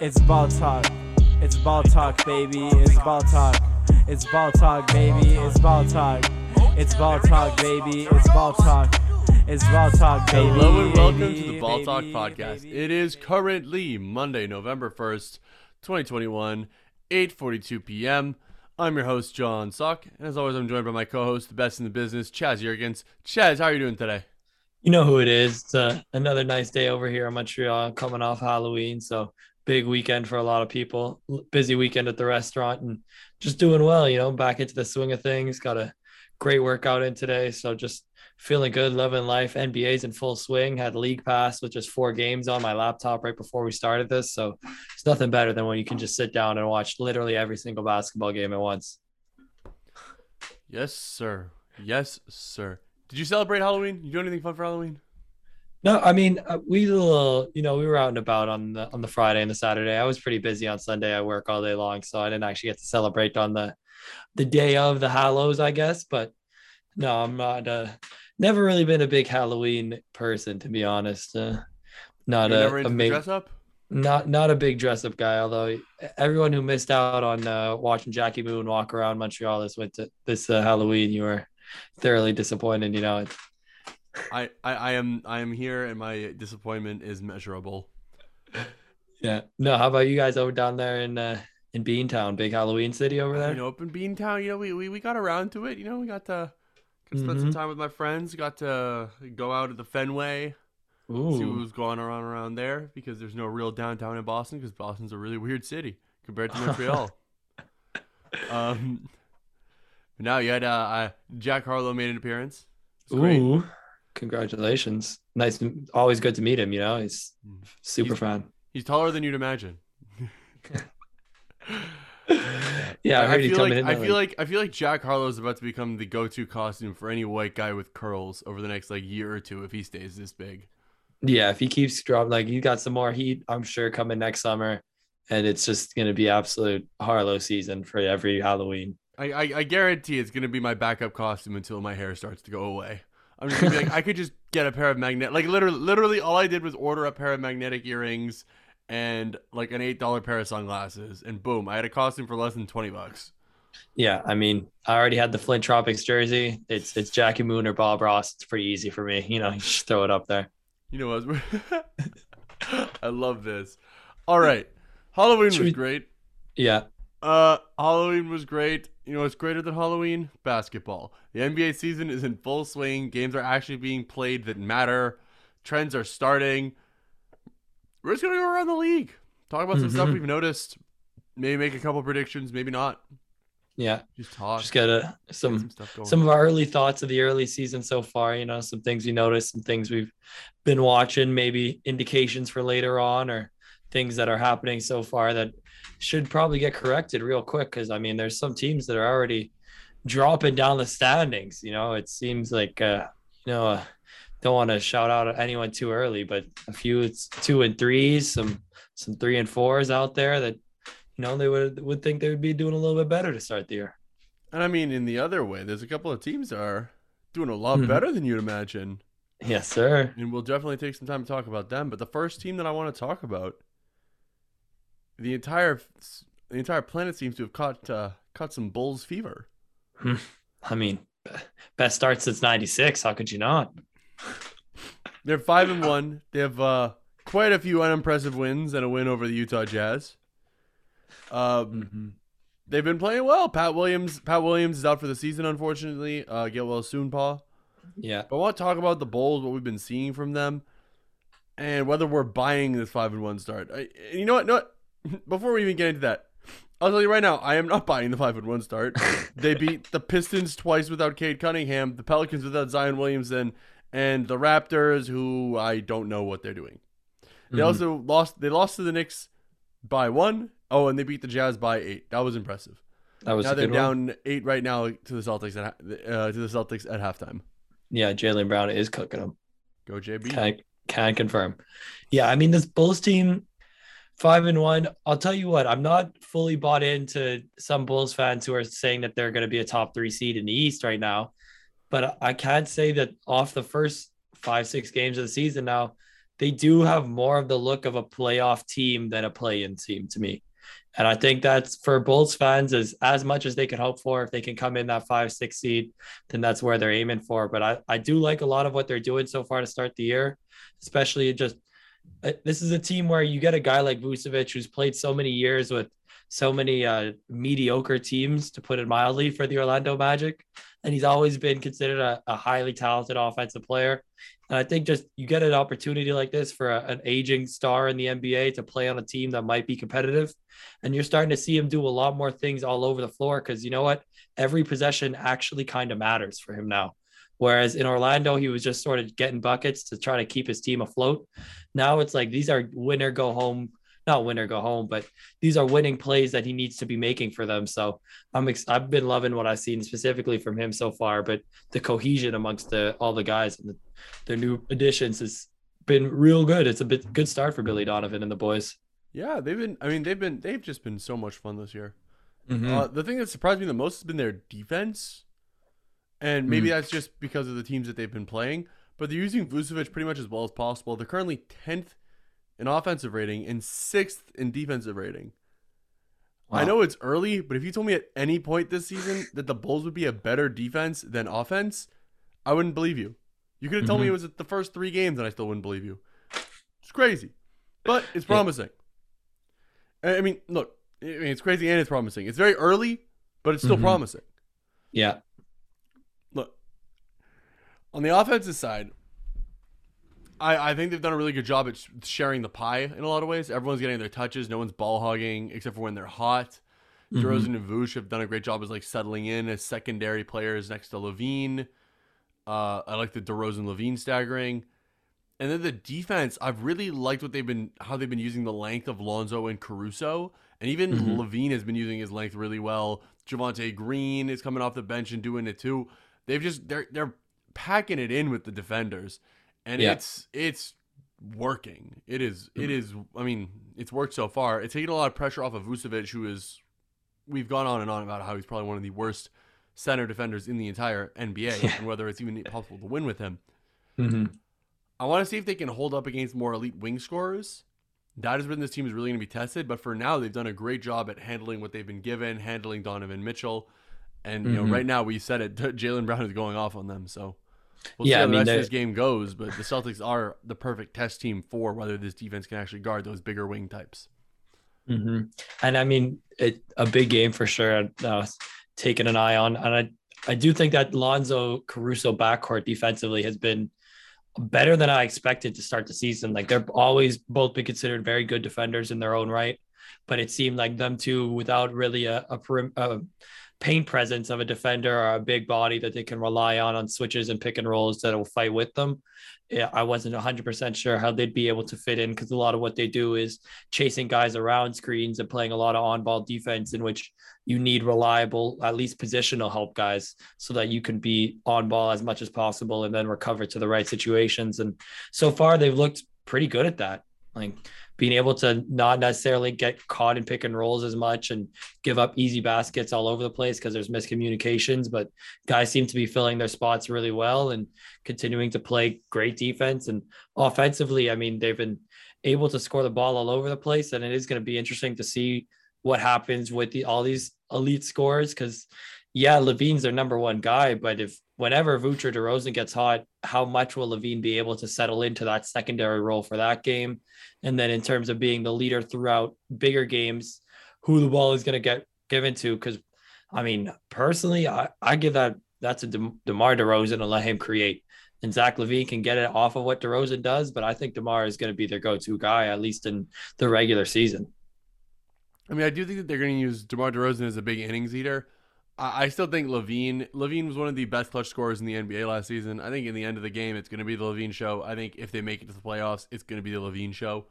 It's ball talk. It's ball talk, baby. It's ball talk. It's ball talk, baby. It's ball talk. It's ball talk, baby. It's ball talk. It's ball talk, baby. Hello and welcome to the Ball Talk podcast. It is currently Monday, November 1st, 2021, 8:42 p.m. I'm your host John Sock, and as always I'm joined by my co-host, the best in the business, Chaz Jurgens. Chaz, how are you doing today? You know who it is. It's uh, another nice day over here in Montreal, coming off Halloween. So big weekend for a lot of people. Busy weekend at the restaurant and just doing well. You know, back into the swing of things. Got a great workout in today, so just feeling good, loving life. NBA's in full swing. Had league pass with just four games on my laptop right before we started this. So it's nothing better than when you can just sit down and watch literally every single basketball game at once. Yes, sir. Yes, sir. Did you celebrate Halloween? You do anything fun for Halloween? No, I mean uh, we little, you know, we were out and about on the on the Friday and the Saturday. I was pretty busy on Sunday. I work all day long, so I didn't actually get to celebrate on the the day of the Hallows, I guess. But no, I'm not. Uh, never really been a big Halloween person, to be honest. Uh, not You're a, a ma- dress up? not not a big dress up guy. Although everyone who missed out on uh, watching Jackie Moon walk around Montreal this winter, this uh, Halloween, you were thoroughly disappointed. You know, it, I, I, I am I am here and my disappointment is measurable. Yeah. No, how about you guys over down there in uh in Beantown, big Halloween city over there? You know, up in Beantown, you know, we, we, we got around to it. You know, we got to, spend some Mhm. time with my friends. Got to go out at the Fenway, see what was going on around there because there's no real downtown in Boston because Boston's a really weird city compared to Montreal. um, now you had uh, uh, Jack Harlow made an appearance. It's great. Congratulations. Nice always good to meet him, you know. He's mm. super He's- fan. He's taller than you'd imagine. Yeah, I heard he feel like. I feel like I feel like Jack Harlow is about to become the go-to costume for any white guy with curls over the next like year or two if he stays this big. yeah, if he keeps dropping like you got some more heat, I'm sure coming next summer. And it's just gonna be absolute Harlow season for every Halloween. I, I, I guarantee it's gonna be my backup costume until my hair starts to go away. I'm just gonna be like, I could just get a pair of magnet like literally literally all I did was order a pair of magnetic earrings and like an eight dollar pair of sunglasses and boom, I had a costume for less than twenty bucks. Yeah, I mean, I already had the Flint Tropics jersey. It's it's Jackie Moon or Bob Ross. It's pretty easy for me. You know, you just throw it up there. You know what? I love this. All right. Halloween Should was we- great. Yeah. Uh, Halloween was great. You know what's greater than Halloween? Basketball. The NBA season is in full swing. Games are actually being played that matter. Trends are starting. We're just gonna go around the league, talk about some stuff Mhm. we've noticed. Maybe make a couple predictions. Maybe not. Yeah. Just talk. Just get a get some some stuff going. some of our early thoughts of the early season so far. You know, some things we noticed, some things we've been watching, maybe indications for later on, or things that are happening so far that should probably get corrected real quick. Because I mean, there's some teams that are already dropping down the standings. You know, it seems like uh, you know. Uh, don't want to shout out anyone too early, but a few it's two and threes, some some three and fours out there that you know they would would think they would be doing a little bit better to start the year. and I mean, in the other way, there's a couple of teams that are doing a lot Mhm. better than you'd imagine. Yes, sir. and we'll definitely take some time to talk about them. But the first team that I want to talk about, the entire the entire planet seems to have caught uh, caught some Bulls fever. I mean, best start since '96. How could you not? They're five and one. They have uh, quite a few unimpressive wins and a win over the Utah Jazz. Um, they've been playing well. Pat Williams, Pat Williams is out for the season, unfortunately. Uh, get well soon, Paul. Yeah, But I want to talk about the Bulls, what we've been seeing from them, and whether we're buying this five and one start. I, you know what? No, what? Before we even get into that, I'll tell you right now, I am not buying the five and one start. they beat the Pistons twice without Cade Cunningham, the Pelicans without Zion Williamson, and the Raptors, who I don't know what they're doing. They Mhm. also lost. They lost to the Knicks by one. Oh, and they beat the Jazz by eight. That was impressive. that was now they're good one. down eight right now to the Celtics at uh, to the Celtics at halftime. Yeah, Jaylen Brown is cooking them. Go JB. Can can confirm. Yeah, I mean this Bulls team, five and one. I'll tell you what, I'm not fully bought into some Bulls fans who are saying that they're going to be a top three seed in the East right now, but I can't say that off the first five six games of the season now they do have more of the look of a playoff team than a play-in team to me. And I think that's for Bulls fans as as much as they can hope for. If they can come in that five, six seed, then that's where they're aiming for. But I, I do like a lot of what they're doing so far to start the year, especially just this is a team where you get a guy like Vucevic who's played so many years with so many uh, mediocre teams, to put it mildly, for the Orlando Magic. And he's always been considered a, a highly talented offensive player. And I think just you get an opportunity like this for a, an aging star in the NBA to play on a team that might be competitive. And you're starting to see him do a lot more things all over the floor because you know what? Every possession actually kind of matters for him now. Whereas in Orlando, he was just sort of getting buckets to try to keep his team afloat. Now it's like these are winner go home not winner go home, but these are winning plays that he needs to be making for them. So I'm ex- I've been loving what I've seen specifically from him so far. But the cohesion amongst the all the guys and the, their new additions has been real good. It's a bit good start for Billy Donovan and the boys. Yeah, they've been. I mean, they've been. They've just been so much fun this year. Mm-hmm. Uh, the thing that surprised me the most has been their defense, and maybe Mm. that's just because of the teams that they've been playing. But they're using Vucevic pretty much as well as possible. They're currently tenth in offensive rating and sixth in defensive rating. I know it's early, but if you told me at any point this season that the Bulls would be a better defense than offense, I wouldn't believe you. You could have told me Mhm. it was the first three games, and I still wouldn't believe you. It's crazy, but it's promising. I mean, look, I mean, it's crazy and it's promising. It's very early, but it's still Mhm. promising. Yeah. On the offensive side, I, I think they've done a really good job at sh- sharing the pie in a lot of ways. Everyone's getting their touches. No one's ball hogging except for when they're hot. Mhm. DeRozan and Vooch have done a great job as like settling in as secondary players next to LaVine. Uh, I like the DeRozan LaVine staggering. And then the defense, I've really liked what they've been how they've been using the length of Lonzo and Caruso. And even Mhm. LaVine has been using his length really well. Javonte Green is coming off the bench and doing it too. They've just they're they're packing it in with the defenders. And Yeah. it's it's working. It is it is I mean, it's worked so far. It's taking a lot of pressure off of Vucevic, who is we've gone on and on about how he's probably one of the worst center defenders in the entire NBA Yeah. and whether it's even possible to win with him. Mhm. I want to see if they can hold up against more elite wing scorers. That has been this team is really going to be tested, but for now they've done a great job at handling what they've been given, handling Donovan Mitchell, and you know Mhm. right now we said it, Jaylen Brown is going off on them. So we'll Yeah, see I how the mean, rest of this game goes. But the Celtics are the perfect test team for whether this defense can actually guard those bigger wing types. hmm And I mean, it, a big game for sure. Uh, taking an eye on, and I, I do think that Lonzo Caruso backcourt defensively has been better than I expected to start the season. Like they're always both been considered very good defenders in their own right, but it seemed like them two, without really a, a, a paint presence of a defender or a big body that they can rely on on switches and pick and rolls that will fight with them. Yeah, I wasn't 100% sure how they'd be able to fit in because a lot of what they do is chasing guys around screens and playing a lot of on ball defense, in which you need reliable, at least positional help guys so that you can be on ball as much as possible and then recover to the right situations. And so far, they've looked pretty good at that. Like being able to not necessarily get caught in pick and rolls as much and give up easy baskets all over the place because there's miscommunications, but guys seem to be filling their spots really well and continuing to play great defense and offensively. I mean, they've been able to score the ball all over the place, and it is going to be interesting to see what happens with the all these elite scores because yeah, LaVine's their number one guy, but if whenever or DeRozan gets hot, how much will LaVine be able to settle into that secondary role for that game? And then in terms of being the leader throughout bigger games, who the ball is going to get given to? Because I mean, personally, I, I give that that's a De- DeMar DeRozan and let him create. And Zach LaVine can get it off of what DeRozan does, but I think DeMar is going to be their go-to guy, at least in the regular season. I mean, I do think that they're going to use DeMar DeRozan as a big innings eater. I, still think LaVine LaVine was one of the best clutch scorers in the NBA last season. I think in the end of the game, it's going to be the LaVine show. I think if they make it to the playoffs, it's going to be the LaVine show.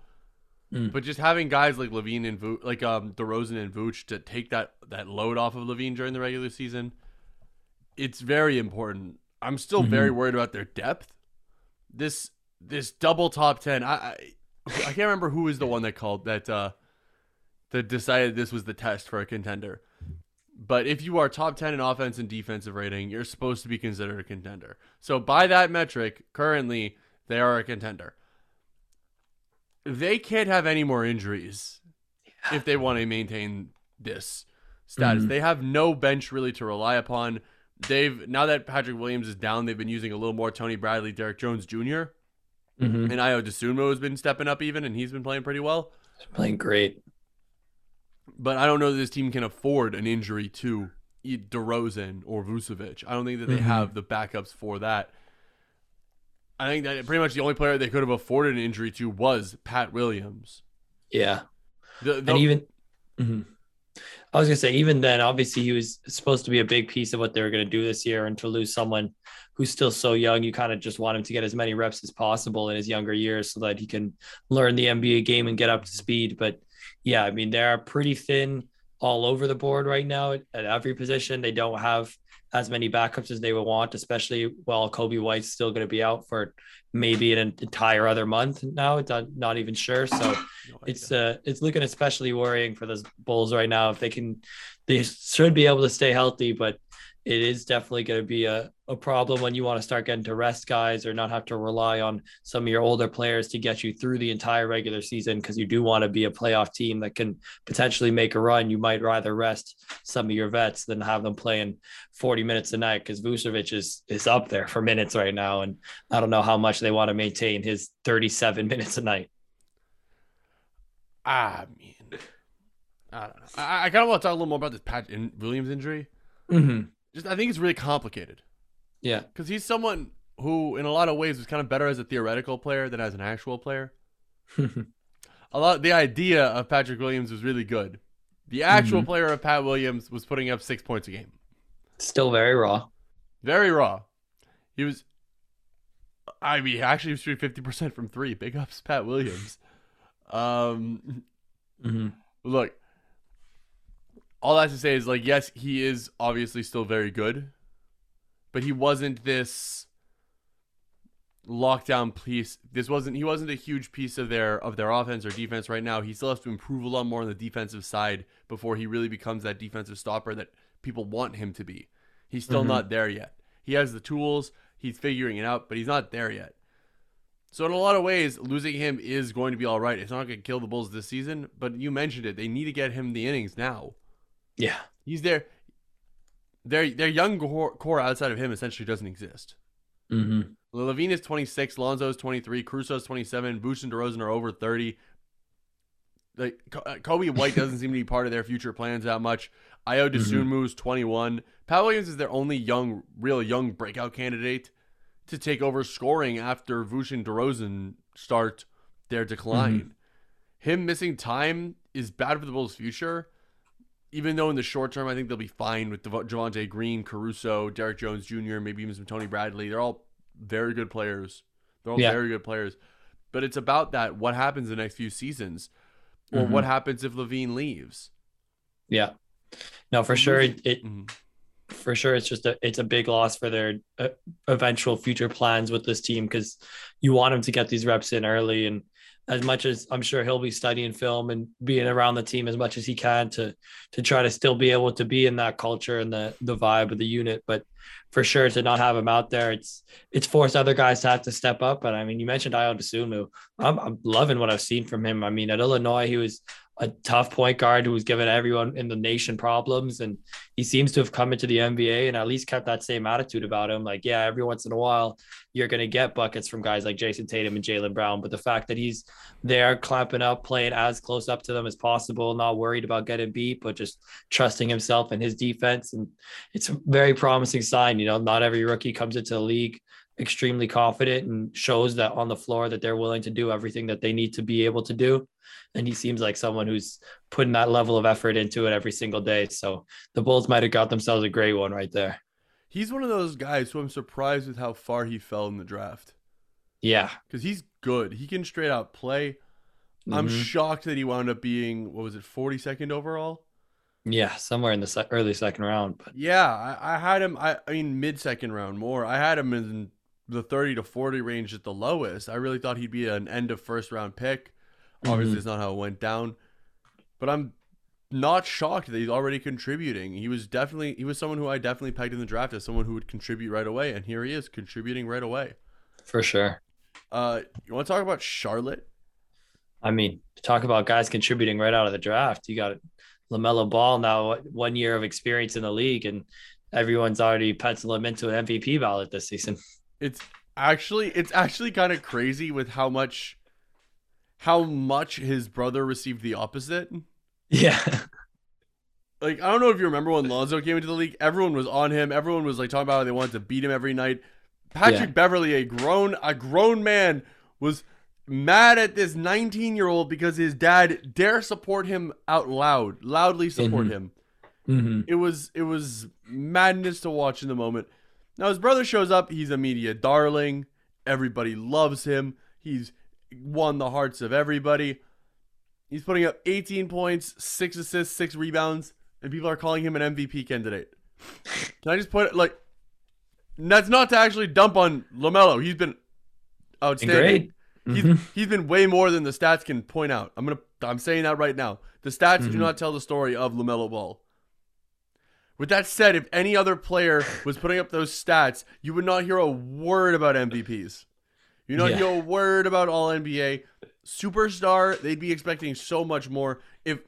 Mm. But just having guys like LaVine and Vooch, like um DeRozan and Vooch to take that that load off of LaVine during the regular season, it's very important. I'm still Mhm. very worried about their depth. This this double top ten. I I, I can't remember who was the one that called that uh that decided this was the test for a contender. But if you are top 10 in offense and defensive rating, you're supposed to be considered a contender. So by that metric, currently they are a contender. they can't have any more injuries if they want to maintain this status. Mhm. They have no bench really to rely upon. They've now that Patrick Williams is down, they've been using a little more Tony Bradley, Derrick Jones Jr. Mm-hmm. and Ayo Dosunmu has been stepping up even, and he's been playing pretty well. He's Playing great. But I don't know that this team can afford an injury to e- DeRozan or Vucevic. I don't think that they Mhm. have the backups for that. I think that pretty much the only player they could have afforded an injury to was Pat Williams. Yeah. The, the- and even Mhm. I was gonna say, even then, obviously he was supposed to be a big piece of what they were gonna do this year, and to lose someone who's still so young, you kind of just want him to get as many reps as possible in his younger years so that he can learn the NBA game and get up to speed. But yeah, I mean, they're pretty thin all over the board right now at, at every position. They don't have as many backups as they would want, especially while Coby White's still going to be out for maybe an entire other month now. It's not, not even sure. So no it's uh it's looking especially worrying for the Bulls right now. If they can, they should be able to stay healthy, but it is definitely going to be a, a problem when you want to start getting to rest guys or not have to rely on some of your older players to get you through the entire regular season because you do want to be a playoff team that can potentially make a run. You might rather rest some of your vets than have them playing 40 minutes a night because Vucevic is is up there for minutes right now, and I don't know how much they want to maintain his 37 minutes a night. I mean, I don't know. I, I kind of want to talk a little more about this Pat in Williams injury. Mm-hmm. Just I think it's really complicated Yeah. because he's someone who, in a lot of ways, was kind of better as a theoretical player than as an actual player. a lot the idea of Patrick Williams was really good. The actual Mhm. player of Pat Williams was putting up six points a game. Still very raw. Very raw. He was I mean actually he was shooting fifty percent from three. Big ups Pat Williams. Um Mm-hmm. look all that to say is like yes, he is obviously still very good, but he wasn't this lockdown piece. This wasn't he wasn't a huge piece of their of their offense or defense right now. He still has to improve a lot more on the defensive side before he really becomes that defensive stopper that people want him to be. He's still Mhm. not there yet. He has the tools, he's figuring it out, but he's not there yet. So in a lot of ways, losing him is going to be all right. It's not going to kill the Bulls this season, but you mentioned it. They need to get him the innings now. Yeah. He's there. Their their young core, outside of him essentially doesn't exist. Mm-hmm. LaVine is 26, Lonzo is 23, Caruso is 27, Vooch and DeRozan are over 30. Like uh, Coby White doesn't seem to be part of their future plans that much. Ayo Dosunmu is 21. Pat Williams is their only young, real young breakout candidate to take over scoring after Vuce and DeRozan start their decline. Him missing time is bad for the Bulls' future. Even though in the short term, I think they'll be fine with Javonte Green, Caruso, Derrick Jones Jr., maybe even some Tony Bradley. They're all very good players. They're all Yeah. very good players. But it's about that what happens the next few seasons, or Mhm. what happens if LaVine leaves. Yeah. No, for sure. It, it Mhm. for sure it's just a it's a big loss for their uh, eventual future plans with this team because you want them to get these reps in early and as much as I'm sure he'll be studying film and being around the team as much as he can to to try to still be able to be in that culture and the the vibe of the unit. But for sure to not have him out there it's it's forced other guys to have to step up. But I mean you mentioned Ayo Dosunmu I'm, I'm loving what I've seen from him. I mean at Illinois he was a tough point guard who was giving everyone in the nation problems and he seems to have come into the NBA and at least kept that same attitude about him. Like, yeah, every once in a while you're going to get buckets from guys like Jayson Tatum and Jaylen Brown, but the fact that he's there clamping up, playing as close up to them as possible, not worried about getting beat, but just trusting himself and his defense, and it's a very promising sign. You know, not every rookie comes into the league extremely confident and shows that on the floor that they're willing to do everything that they need to be able to do. And he seems like someone who's putting that level of effort into it every single day. So the Bulls might have got themselves a great one right there. He's one of those guys who I'm surprised with how far he fell in the draft Yeah. because he's good. He can straight out play. I'm Mhm. shocked that he wound up being what was it, 42nd overall. yeah, somewhere in the se- early second round. But Yeah, I, I had him. I, I mean, mid second round more. I had him in the 30 to 40 range at the lowest. I really thought he'd be an end of first round pick. Obviously, Mhm. it's not how it went down. But I'm not shocked that he's already contributing. He was definitely he was someone who I definitely pegged in the draft as someone who would contribute right away, and here he is contributing right away. for sure. Uh, you want to talk about Charlotte? I mean, talk about guys contributing right out of the draft. You got LaMelo Ball now, one year of experience in the league, and everyone's already penciled him into an MVP ballot this season. It's actually it's actually kind of crazy with how much how much his brother received the opposite. Yeah. Like I don't know if you remember when Lonzo came into the league, everyone was on him. Everyone was like talking about how they wanted to beat him every night. Patrick Yeah. Beverley, a grown a grown man, was mad at this 19 year old because his dad dare support him out loud, loudly support Mhm. him. Mm-hmm. It was it was madness to watch in the moment. Now his brother shows up. He's a media darling. Everybody loves him. He's won the hearts of everybody. He's putting up 18 points, six assists, six rebounds, and people are calling him an MVP candidate. Can I just put it like? That's not to actually dump on Lamelo. He's been outstanding. Great. He's, he's been way more than the stats can point out. I'm gonna I'm saying that right now. The stats do Mhm. not tell the story of Lamelo Ball. With that said, if any other player was putting up those stats, you would not hear a word about MVPs. You not Yeah. hear a word about All NBA superstar. They'd be expecting so much more. If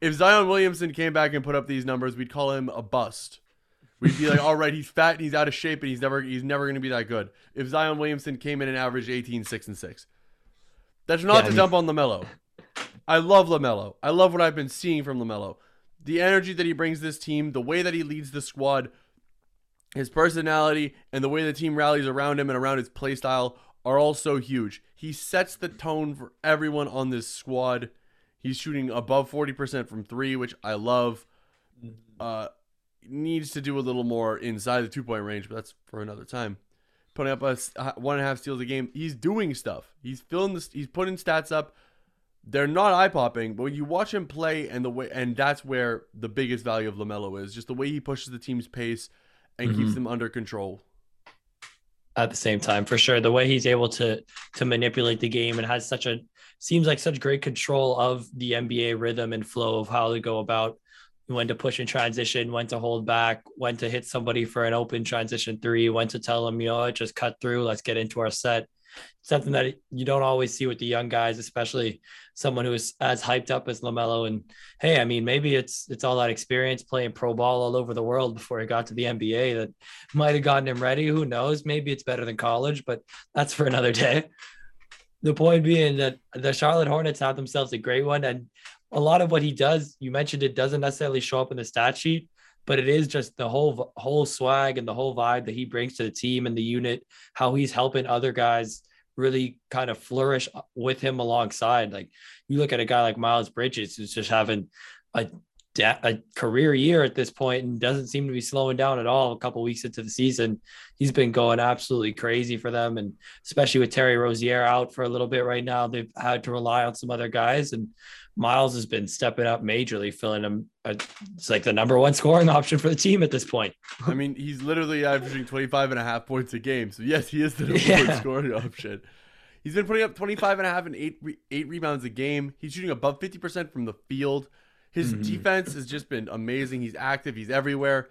if Zion Williamson came back and put up these numbers, we'd call him a bust. We'd be like, all right, he's fat and he's out of shape and he's never he's never going to be that good. If Zion Williamson came in and averaged 18, 6, and 6. That's not Yeah, to I mean- dump on LaMelo. I love LaMelo. I love what I've been seeing from LaMelo. The energy that he brings this team, the way that he leads the squad, his personality, and the way the team rallies around him and around his play style are all so huge. He sets the tone for everyone on this squad. He's shooting above 40% from three, which I love. Uh, needs to do a little more inside the two point range, but that's for another time. Putting up a one and a half steals a game. He's doing stuff. He's filling this. He's putting stats up. They're not eye popping, but when you watch him play and the way, and that's where the biggest value of Lamelo is, just the way he pushes the team's pace and keeps Mhm. them under control. at the same time for sure the way he's able to to manipulate the game and has such a seems like such great control of the NBA rhythm and flow of how to go about when to push and transition, when to hold back, when to hit somebody for an open transition three, when to tell them, you know, just cut through, let's get into our set. Something that you don't always see with the young guys, especially someone who is as hyped up as Lamelo. And hey, I mean, maybe it's it's all that experience playing pro ball all over the world before he got to the NBA that might have gotten him ready. Who knows? Maybe it's better than college, but that's for another day. The point being that the Charlotte Hornets have themselves a great one, and a lot of what he does, you mentioned it doesn't necessarily show up in the stat sheet, but it is just the whole whole swag and the whole vibe that he brings to the team and the unit, how he's helping other guys really kind of flourish uh, with him alongside. Like you look at a guy like Miles Bridges, who's just having a a career year at this point and doesn't seem to be slowing down at all. A couple weeks into the season, he's been going absolutely crazy for them, and especially with Terry Rozier out for a little bit right now, they've had to rely on some other guys and. Miles has been stepping up majorly, filling him. A, it's like the number one scoring option for the team at this point. I mean, he's literally averaging 25 and a half points a game. So, yes, he is the number Yeah. one scoring option. He's been putting up 25 and a half and eight, re- eight rebounds a game. He's shooting above 50% from the field. His Mhm. defense has just been amazing. He's active, he's everywhere.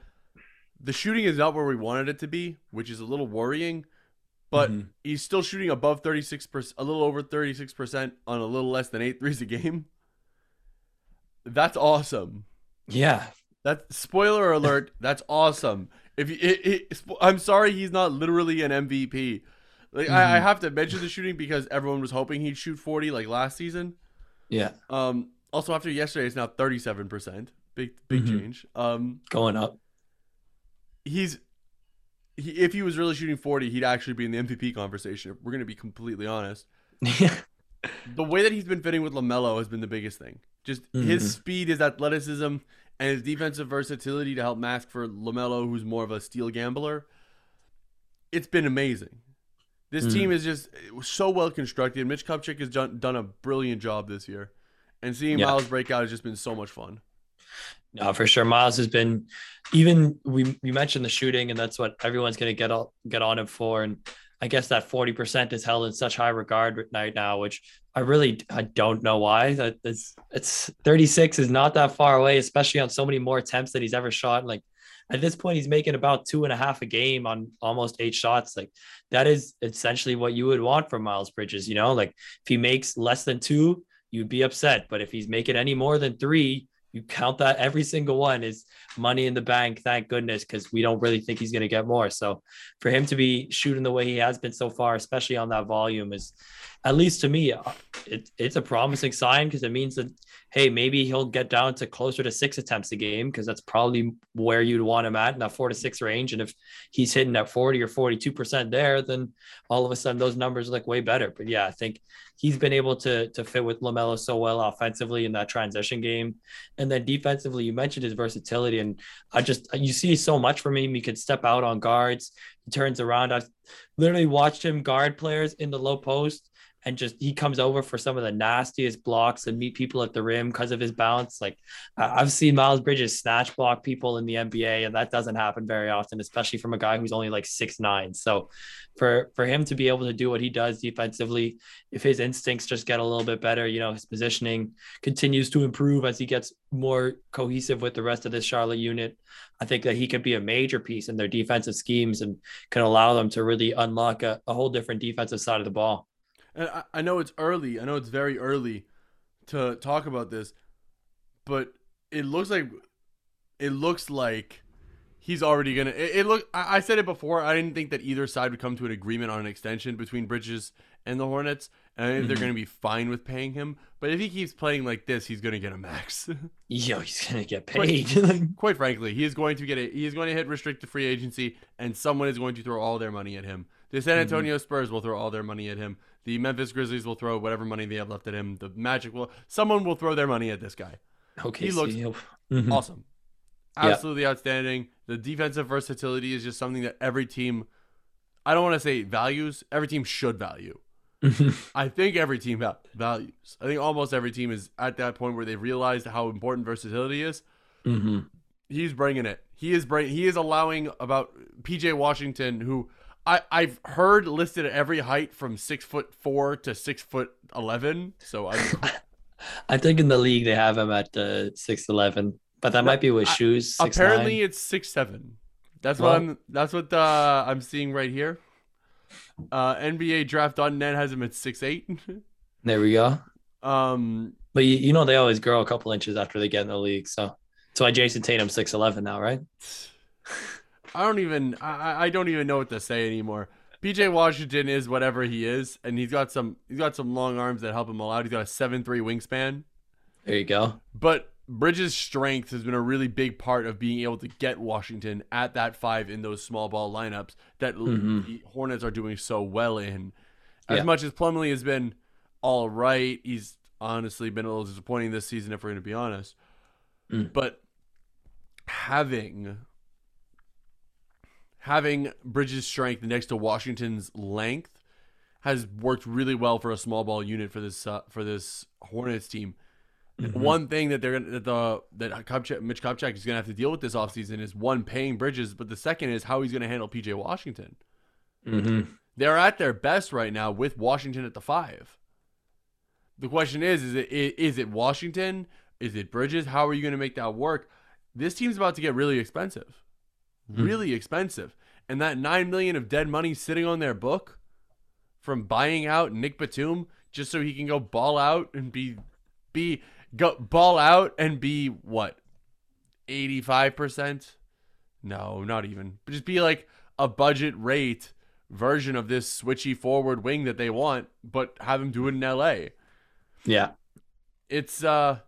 The shooting is not where we wanted it to be, which is a little worrying, but Mhm. he's still shooting above 36%, a little over 36% on a little less than eight threes a game. That's awesome. Yeah, That spoiler alert. That's awesome. If you, it, I'm sorry, he's not literally an MVP. Like I, I Mhm. have to mention the shooting because everyone was hoping he'd shoot 40 like last season. yeah, Um. Also, after yesterday, it's now 37 percent. Big, big Mhm. change. Um. going up. He's. He, if he was really shooting 40, he'd actually be in the MVP conversation. If we're gonna be completely honest. the way that he's been fitting with Lamelo has been the biggest thing. Just his Mhm. speed, his athleticism, and his defensive versatility to help mask for Lamelo, who's more of a steal gambler. It's been amazing. This Mhm. team is just so well constructed. Mitch Kupchak has done, done a brilliant job this year, and seeing Yeah. Miles break out has just been so much fun. No, for sure. Miles has been even we we mentioned the shooting, and that's what everyone's gonna get all get on him for. And I guess that 40% is held in such high regard right now, which I really I don't know why. That it's it's 36 is not that far away, especially on so many more attempts that he's ever shot. Like at this point he's making about two and a half a game on almost eight shots. Like that is essentially what you would want from Miles Bridges. You know, like if he makes less than two, you'd be upset. But if he's making any more than three, you count that every single one is money in the bank. Thank goodness, because we don't really think he's going to get more. So for him to be shooting the way he has been so far, especially on that volume, is at least to me, it, it's a promising sign because it means that hey, maybe he'll get down to closer to six attempts a game because that's probably where you'd want him at in that four to six range. And if he's hitting at 40 or 42% there, then all of a sudden those numbers look way better. But yeah, I think he's been able to, to fit with LaMelo so well offensively in that transition game. And then defensively, you mentioned his versatility. And I just, you see so much from him. He could step out on guards, he turns around. I've literally watched him guard players in the low post and just he comes over for some of the nastiest blocks and meet people at the rim because of his bounce. Like I've seen Miles Bridges snatch block people in the NBA, and that doesn't happen very often, especially from a guy who's only like six nine. So for for him to be able to do what he does defensively, if his instincts just get a little bit better, you know, his positioning continues to improve as he gets more cohesive with the rest of this Charlotte unit. I think that he could be a major piece in their defensive schemes and can allow them to really unlock a, a whole different defensive side of the ball. And I, I know it's early. I know it's very early to talk about this, but it looks like it looks like he's already gonna. It, it look. I, I said it before. I didn't think that either side would come to an agreement on an extension between Bridges and the Hornets, and I think mm-hmm. they're gonna be fine with paying him. But if he keeps playing like this, he's gonna get a max. Yo, he's gonna get paid. quite, quite frankly, he is going to get a. He is going to hit restricted free agency, and someone is going to throw all their money at him. The San mm-hmm. Antonio mm-hmm. Spurs will throw all their money at him. The Memphis Grizzlies will throw whatever money they have left at him. The Magic will. Someone will throw their money at this guy. Okay, he looks mm-hmm. awesome, absolutely yeah. outstanding. The defensive versatility is just something that every team. I don't want to say values. Every team should value. I think every team values. I think almost every team is at that point where they've realized how important versatility is. Mm-hmm. He's bringing it. He is bring. He is allowing about PJ Washington, who I I've heard listed at every height from six foot four to six foot eleven. So I. I think in the league they have him at uh, six eleven, but that no, might be with I, shoes. Apparently, it's six seven. That's well, what I'm. That's what uh, I'm seeing right here. Uh, NBA Draft.net has him at six eight. there we go. Um, but you, you know they always grow a couple inches after they get in the league, so that's why Jayson Tatum's six eleven now, right? I don't even I, I don't even know what to say anymore. PJ Washington is whatever he is, and he's got some he's got some long arms that help him a lot. He's got a seven three wingspan. There you go. But Bridges' strength has been a really big part of being able to get Washington at that five in those small ball lineups that mm-hmm. the Hornets are doing so well in. As yeah. much as Plumlee has been all right, he's honestly been a little disappointing this season, if we're going to be honest. Mm. But having having Bridges' strength next to Washington's length has worked really well for a small ball unit for this uh, for this Hornets team. Mm-hmm. One thing that they're gonna that the that Kupchak, Mitch Kupchak is gonna have to deal with this offseason is one paying Bridges, but the second is how he's gonna handle PJ Washington. Mm-hmm. They're at their best right now with Washington at the five. The question is: Is it is it Washington? Is it Bridges? How are you gonna make that work? This team's about to get really expensive. Hmm. really mm. expensive. And that nine million of dead money sitting on their book from buying out Nick Batum just so he can go ball out and be be go ball out and be what 85%? No, not even. But just be like a budget rate version of this switchy forward wing that they want, but have him do it in LA. Yeah. It's uh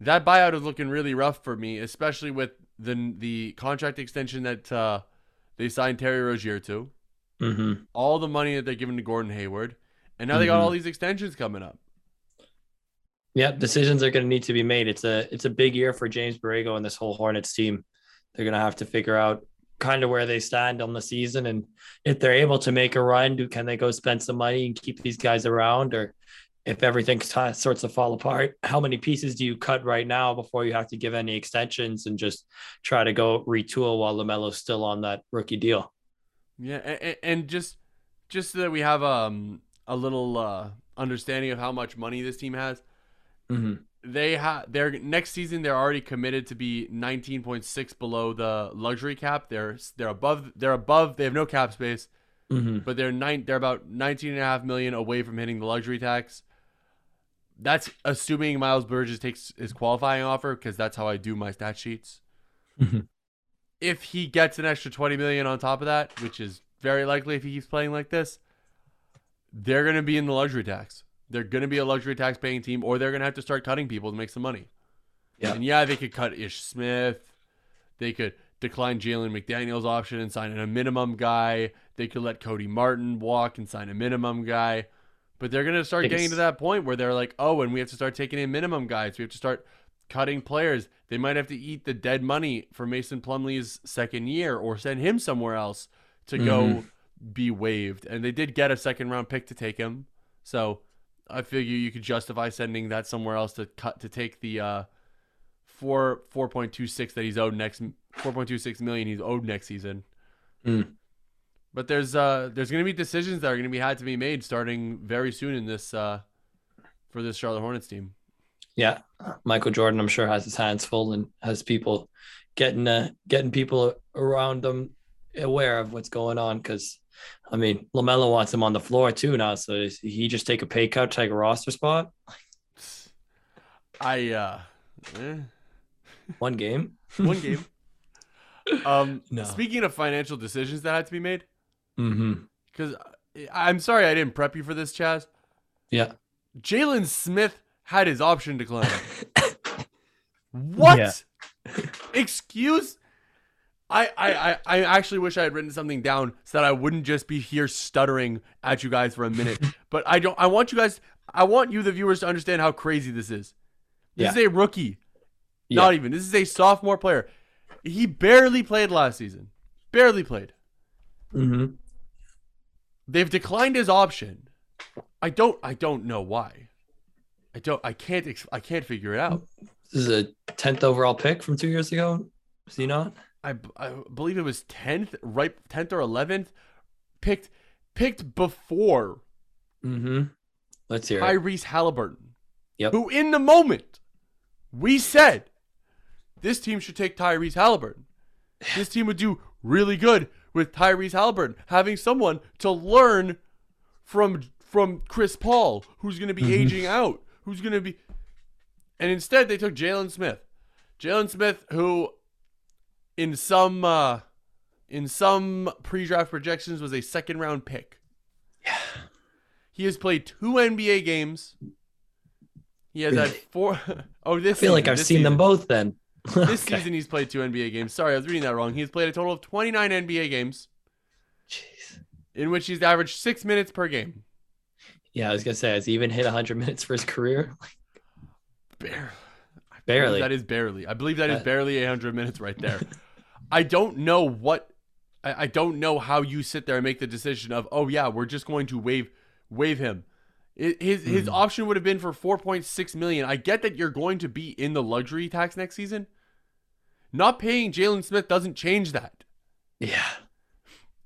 that buyout is looking really rough for me, especially with the the contract extension that uh, they signed Terry Rozier to, mm-hmm. all the money that they're giving to Gordon Hayward, and now mm-hmm. they got all mm-hmm. these extensions coming up. Yeah, decisions are going to need to be made. It's a it's a big year for James Borrego and this whole Hornets team. They're going to have to figure out kind of where they stand on the season and if they're able to make a run, do can they go spend some money and keep these guys around or if everything starts to fall apart, how many pieces do you cut right now before you have to give any extensions and just try to go retool while LaMelo's still on that rookie deal? Yeah, and, and just just so that we have um a little uh, understanding of how much money this team has. Mm-hmm. they have their next season they're already committed to be 19.6 below the luxury cap. They're they're above they're above they have no cap space, Mm-hmm. but they're nine they're about 19 and a half million away from hitting the luxury tax. That's assuming Miles Bridges takes his qualifying offer because that's how I do my stat sheets. Mhm. If he gets an extra 20 million on top of that, which is very likely if he keeps playing like this, they're going to be in the luxury tax. They're going to be a luxury tax paying team, or they're going to have to start cutting people to make some money. Yeah. And yeah, they could cut Ish Smith. They could decline Jalen McDaniels' option and sign in a minimum guy. They could let Cody Martin walk and sign a minimum guy. But they're going to start getting to that point where they're like, oh, and we have to start taking in minimum guys. We have to start cutting players. They might have to eat the dead money for Mason Plumlee's second year or send him somewhere else to go Mhm. be waived. And they did get a second round pick to take him. So I figure you could justify sending that somewhere else to cut to take the uh four four point two six that he's owed next four point two six million he's owed next season. Mm. But there's uh there's gonna be decisions that are gonna be had to be made starting very soon in this uh for this Charlotte Hornets team. Yeah, Michael Jordan, I'm sure has his hands full and has people getting uh, getting people around them aware of what's going on. Because I mean, Lamelo wants him on the floor too now. So is he just take a pay cut, take a roster spot, I uh eh, one game, one game. Um No. speaking of financial decisions that had to be made, mm-hmm. because I'm sorry I didn't prep you for this, Chaz. Yeah. Jalen Smith had his option declined. What? Yeah. Excuse? I, I, I, I actually wish I had written something down so that I wouldn't just be here stuttering at you guys for a minute. but I don't I want you guys I want you the viewers to understand how crazy this is. This is a rookie. Yeah. Not even. This is a sophomore player. He barely played last season. Barely played. Mm-hmm. They've declined his option. I don't I don't know why. I don't I can't ex- I can't figure it out. This is a tenth overall pick from two years ago. Is he not? I, I believe it was 10th, right 10th or 11th picked picked before Mm-hmm. Let's hear it. Tyrese Haliburton. Yep. Who in the moment we said this team should take Tyrese Haliburton. This team would do really good with Tyrese Haliburton having someone to learn from from Chris Paul who's going to be Mhm. aging out, who's going to be and instead they took Jalen Smith. Jalen Smith who in some uh in some pre-draft projections was a second round pick. Yeah. He has played two NBA games. He has had Really? four oh I this feel like I've seen them both then. This Okay. season he's played two NBA games. Sorry, I was reading that wrong. He's played a total of 29 NBA games Jeez. in which he's averaged 6 minutes per game. Yeah, I was gonna say, has he even hit 100 minutes for his career? Barely. Barely. That is barely. I believe that is Uh, barely 800 minutes right there. I don't know what I, I don't know how you sit there and make the decision of, "Oh yeah, we're just going to waive waive him." His his Mhm. option would have been for 4.6 million. I get that you're going to be in the luxury tax next season. Not paying Jalen Smith doesn't change that. Yeah.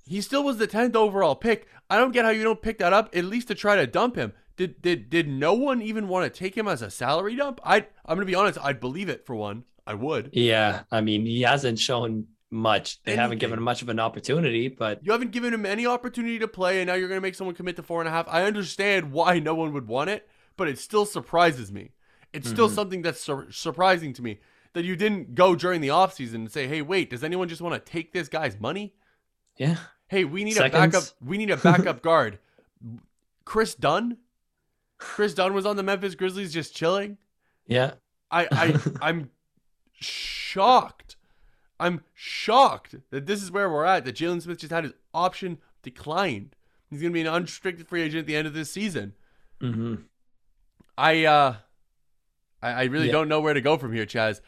He still was the 10th overall pick. I don't get how you don't pick that up at least to try to dump him. Did did did no one even want to take him as a salary dump? I I'm going to be honest, I'd believe it for one. I would. Yeah. I mean, he hasn't shown much. They haven't given him much of an opportunity, but You haven't given him any opportunity to play, and now you're going to make someone commit to four and a half. I understand why no one would want it, but it still surprises me. It's still Mhm. something that's sur- surprising to me that you didn't go during the offseason and say, hey, wait, does anyone just want to take this guy's money? yeah. Hey, we need a backup. We need a backup guard. Kris Dunn. Kris Dunn was on the Memphis Grizzlies just chilling. Yeah. I, I I'm shocked. I'm shocked that this is where we're at. That Jalen Smith just had his option declined. He's gonna be an unrestricted free agent at the end of this season. hmm I uh I, I really Yeah. don't know where to go from here, Chaz.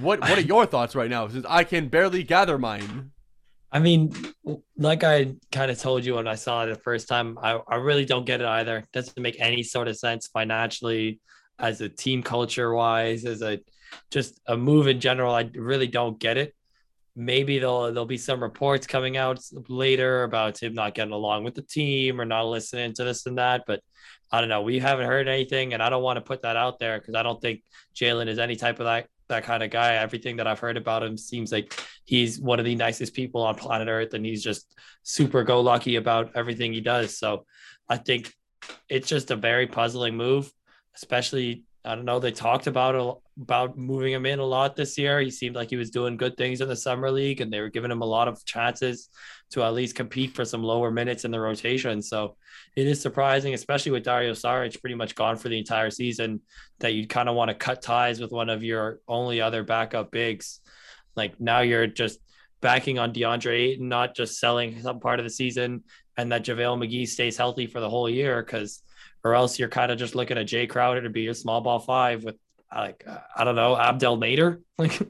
What what are your thoughts right now? Since I can barely gather mine. I mean, like I kind of told you when I saw it the first time, I, I really don't get it either. It doesn't make any sort of sense financially, as a team culture wise, as a just a move in general. I really don't get it. Maybe there'll there'll be some reports coming out later about him not getting along with the team or not listening to this and that. But I don't know. We haven't heard anything, and I don't want to put that out there because I don't think Jalen is any type of that that kind of guy. Everything that I've heard about him seems like he's one of the nicest people on planet Earth, and he's just super go lucky about everything he does. So I think it's just a very puzzling move, especially I don't know. They talked about about moving him in a lot this year. He seemed like he was doing good things in the summer league, and they were giving him a lot of chances to at least compete for some lower minutes in the rotation. So it is surprising, especially with Dario Saric pretty much gone for the entire season, that you'd kind of want to cut ties with one of your only other backup bigs. Like now you're just backing on DeAndre Ayton, not just selling some part of the season, and that JaVale McGee stays healthy for the whole year because or else you're kind of just looking at Jae Crowder to be your small ball five with like uh, I don't know Abdel Nader. Like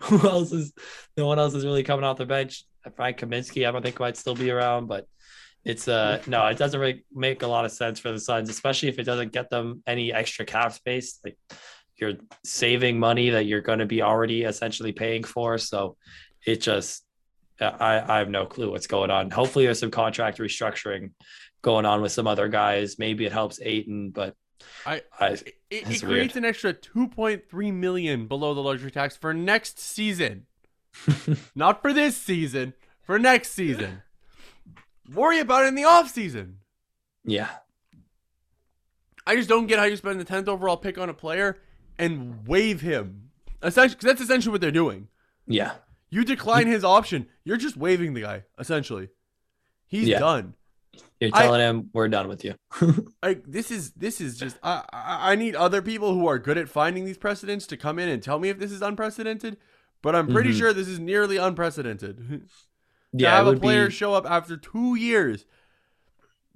who else is? No one else is really coming off the bench. Frank Kaminsky, I don't think might still be around, but it's uh no, it doesn't really make a lot of sense for the Suns, especially if it doesn't get them any extra cap space. Like you're saving money that you're going to be already essentially paying for. So it just I, I have no clue what's going on. Hopefully there's some contract restructuring going on with some other guys. Maybe it helps Ayton, but I, I it, it creates weird. an extra 2.3 million below the luxury tax for next season. Not for this season, for next season. Worry about it in the off season. Yeah. I just don't get how you spend the 10th overall pick on a player and waive him. Essentially, cause that's essentially what they're doing. Yeah. You decline his option, you're just waiving the guy, essentially. He's yeah. done. You're telling I, him we're done with you. like this is this is just I, I, I need other people who are good at finding these precedents to come in and tell me if this is unprecedented. But I'm pretty mm-hmm. sure this is nearly unprecedented. yeah, have a player be... show up after two years.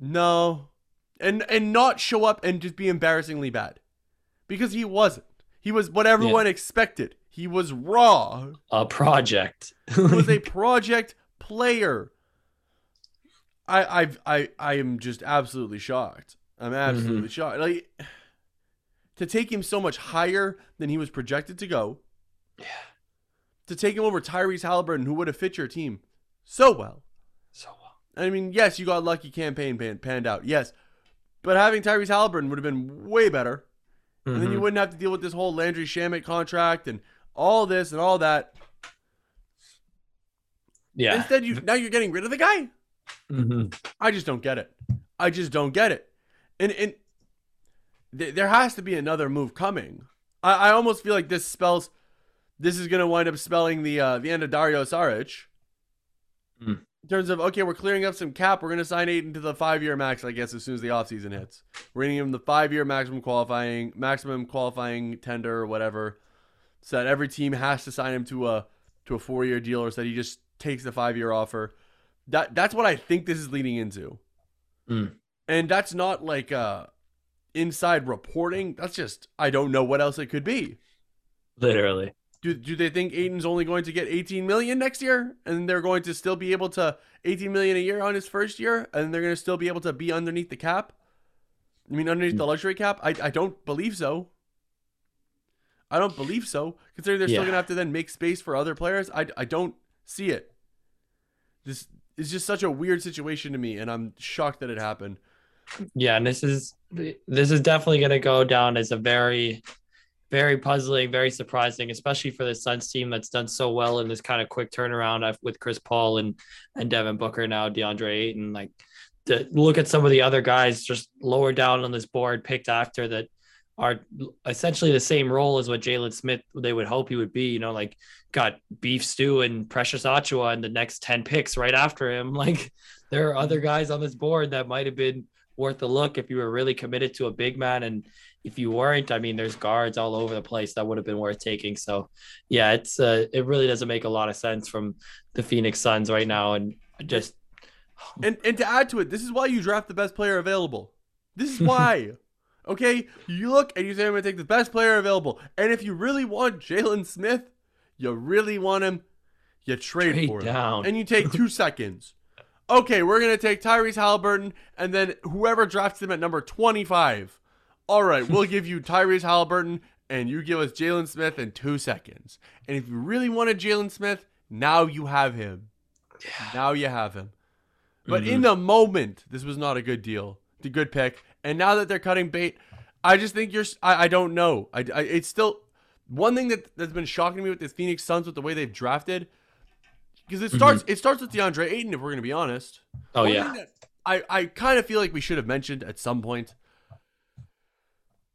No, and and not show up and just be embarrassingly bad, because he wasn't. He was what everyone yeah. expected. He was raw. A project. he was a project player. I I I I am just absolutely shocked. I'm absolutely mm-hmm. shocked. Like to take him so much higher than he was projected to go. Yeah. To take him over Tyrese Haliburton, who would have fit your team so well. So well. I mean, yes, you got lucky Cam Payne pan, panned out. Yes. But having Tyrese Haliburton would have been way better. Mm-hmm. And then you mm-hmm. wouldn't have to deal with this whole Landry Shamet contract and all this and all that. Yeah. Instead, you now you're getting rid of the guy. Mm-hmm. I just don't get it. I just don't get it. And and th- there has to be another move coming. I, I almost feel like this spells this is gonna wind up spelling the uh, the end of Dario Saric. Mm. In terms of okay, we're clearing up some cap. We're gonna sign Ayton to the five year max, I guess, as soon as the offseason hits. We're gonna give him the five year maximum qualifying maximum qualifying tender or whatever. So that every team has to sign him to a to a four year deal, or so that he just takes the five year offer. That that's what I think this is leading into. Mm. And that's not like uh inside reporting. That's just I don't know what else it could be. Literally. Do, do they think Ayton's only going to get 18 million next year and they're going to still be able to 18 million a year on his first year and they're going to still be able to be underneath the cap? I mean underneath the luxury cap? I I don't believe so. I don't believe so. Considering they're yeah. still going to have to then make space for other players, I I don't see it. This is just such a weird situation to me, and I'm shocked that it happened. Yeah, and this is this is definitely going to go down as a very, very puzzling, very surprising, especially for the Suns team that's done so well in this kind of quick turnaround with Chris Paul and and Devin Booker now DeAndre Ayton. Like, to look at some of the other guys just lower down on this board picked after that are essentially the same role as what Jalen Smith they would hope he would be. You know, like got beef stew and Precious Achiuwa and the next 10 picks right after him. Like there are other guys on this board that might have been worth a look if you were really committed to a big man. And if you weren't, I mean, there's guards all over the place that would have been worth taking. So yeah, it's uh, it really doesn't make a lot of sense from the Phoenix Suns right now. And just and and to add to it, this is why you draft the best player available. This is why. Okay, you look and you say I'm gonna take the best player available, and if you really want Jalen Smith, you really want him, you trade, trade for him, and you take two seconds. Okay, we're gonna take Tyrese Haliburton, and then whoever drafts him at number 25. All right, we'll give you Tyrese Haliburton, and you give us Jalen Smith in two seconds. And if you really wanted Jalen Smith, now you have him. Yeah. Now you have him. But mm-hmm. in the moment, this was not a good deal the good pick. And now that they're cutting bait, I just think you're. I, I don't know. I, I it's still one thing that that's been shocking me with the Phoenix Suns with the way they've drafted. Because it starts it starts with DeAndre Ayton. If we're gonna be honest. Oh One yeah. I, I kind of feel like we should have mentioned at some point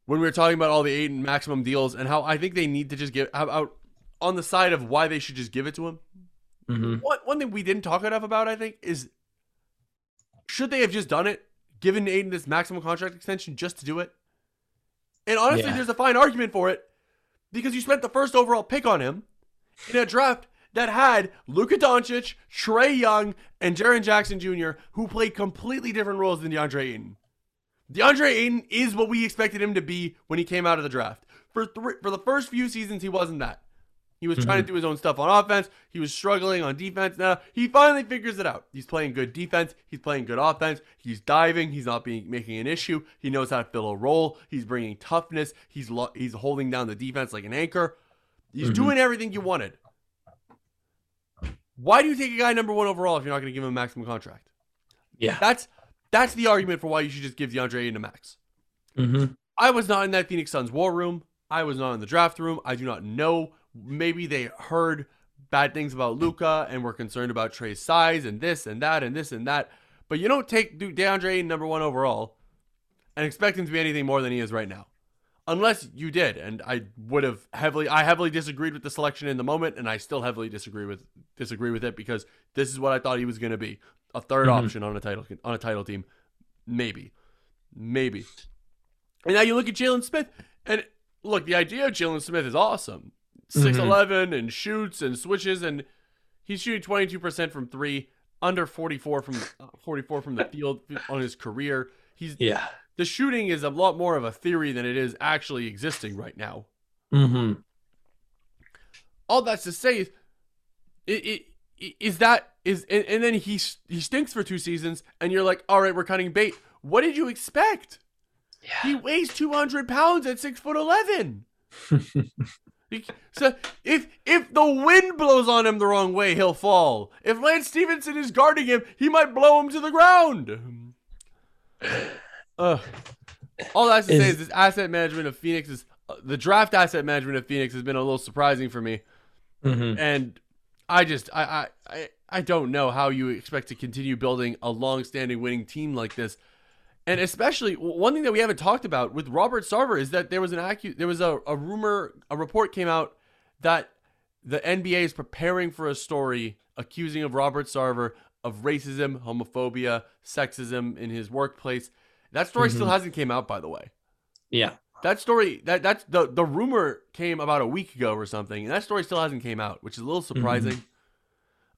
when we were talking about all the and maximum deals and how I think they need to just give how out on the side of why they should just give it to him. hmm One one thing we didn't talk enough about, I think, is should they have just done it, given Ayton this maximum contract extension just to do it? And honestly, Yeah. there's a fine argument for it because you spent the first overall pick on him in a draft that had Luka Doncic, Trae Young, and Jaren Jackson Jr., who played completely different roles than DeAndre Ayton. DeAndre Ayton is what we expected him to be when he came out of the draft. For for the first few seasons, he wasn't that. He was trying to do his own stuff on offense. He was struggling on defense. Now he finally figures it out. He's playing good defense. He's playing good offense. He's diving. He's not being making an issue. He knows how to fill a role. He's bringing toughness. He's lo- he's holding down the defense like an anchor. He's Mhm. doing everything you wanted. Why do you take a guy number one overall if you're not going to give him a maximum contract? Yeah. That's that's the argument for why you should just give DeAndre Ayton a max. hmm I was not in that Phoenix Suns war room. I was not in the draft room. I do not know. Maybe they heard bad things about Luka and were concerned about Trae's size and this and that and this and that. But you don't take DeAndre Ayton number one overall and expect him to be anything more than he is right now. Unless you did, and I would have heavily, I heavily disagreed with the selection in the moment, and I still heavily disagree with disagree with it because this is what I thought he was going to be, a 3rd Mhm. option on a title on a title team, maybe, maybe. And now you look at Jalen Smith, and look, the idea of Jalen Smith is awesome. 6'11 and shoots and switches, and he's shooting 22% from three, under 44 from uh, 44 from the field on his career. He's Yeah. the shooting is a lot more of a theory than it is actually existing right now. hmm All that's to say is, it, it, is that is and, and then he he stinks for two seasons, and you're like, all right, we're cutting bait. What did you expect? He weighs 200 pounds at six foot 11. So if if the wind blows on him the wrong way, he'll fall. If Lance Stephenson is guarding him, he might blow him to the ground. Ugh. All that's to say Is- is this asset management of Phoenix is uh, the draft asset management of Phoenix has been a little surprising for me, hmm and I just I I I, I don't know how you expect to continue building a long-standing winning team like this. And especially one thing that we haven't talked about with Robert Sarver is that there was an acu- there was a, a rumor, a report came out that the NBA is preparing for a story accusing of Robert Sarver of racism, homophobia, sexism in his workplace. That story still hasn't came out, by the way. Yeah. That story that that's the the rumor came about a week ago or something, and that story still hasn't came out, which is a little surprising.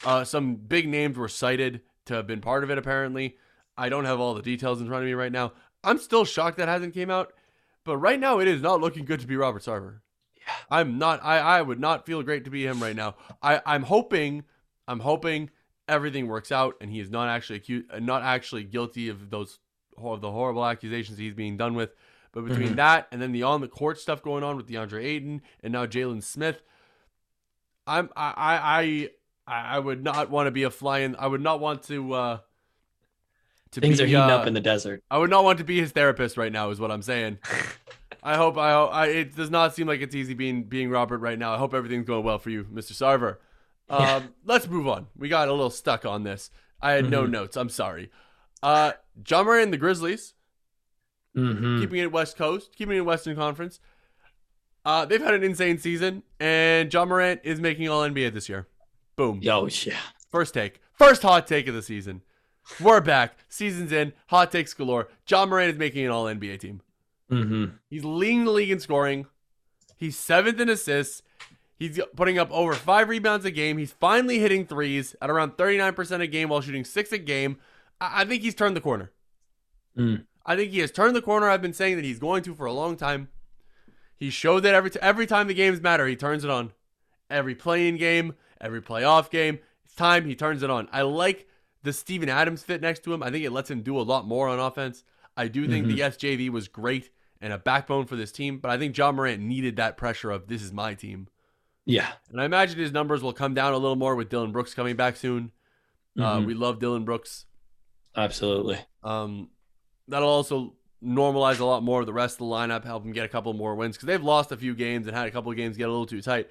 Uh, some big names were cited to have been part of it. Apparently, I don't have all the details in front of me right now. I'm still shocked that hasn't came out, but right now it is not looking good to be Robert Sarver. Yeah. I'm not. I I would not feel great to be him right now. I I'm hoping I'm hoping everything works out and he is not actually accused, not actually guilty of those of the horrible accusations he's being done with. But between Mhm. that and then the on the court stuff going on with DeAndre Ayton and now Jalen Smith, I'm I I I, I would not want to be a fly in. I would not want to. uh to Things be, are heating uh, up in the desert. I would not want to be his therapist right now. Is what I'm saying. I hope I, I it does not seem like it's easy being being Robert right now. I hope everything's going well for you, Mr. Sarver. Um, Yeah. let's move on. We got a little stuck on this. I had no Mhm. notes. I'm sorry. Uh, Ja Morant and the Grizzlies hmm keeping it West Coast, keeping it Western Conference. Uh, they've had an insane season, and Ja Morant is making All NBA this year. Boom. Yo, yeah. First take. First hot take of the season. We're back. Season's in. Hot takes galore. Ja Morant is making an All NBA team. hmm He's leading the league in scoring. He's seventh in assists. He's putting up over five rebounds a game. He's finally hitting threes at around 39% a game while shooting six a game. I, I think he's turned the corner. Mm. I think he has turned the corner. I've been saying that he's going to for a long time. He showed that every t- every time the games matter, he turns it on. Every playing game, every playoff game, it's time he turns it on. I like the Steven Adams fit next to him. I think it lets him do a lot more on offense. I do think the SJV was great and a backbone for this team, but I think Ja Morant needed that pressure of this is my team. Yeah. And I imagine his numbers will come down a little more with Dillon Brooks coming back soon. Uh, Mhm. we love Dillon Brooks. Absolutely. Um, that'll also normalize a lot more of the rest of the lineup, help them get a couple more wins because they've lost a few games and had a couple of games get a little too tight.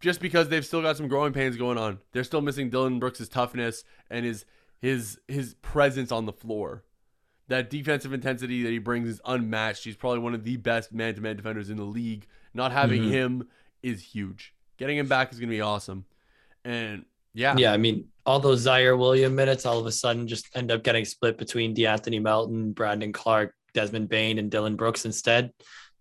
Just because they've still got some growing pains going on, they're still missing Dillon Brooks' toughness and his his his presence on the floor. That defensive intensity that he brings is unmatched. He's probably one of the best man-to-man defenders in the league. Not having Mhm. him is huge. Getting him back is going to be awesome. And yeah, Yeah, I mean, all those Ziaire William minutes all of a sudden just end up getting split between De'Anthony Melton, Brandon Clarke, Desmond Bane, and Dillon Brooks instead.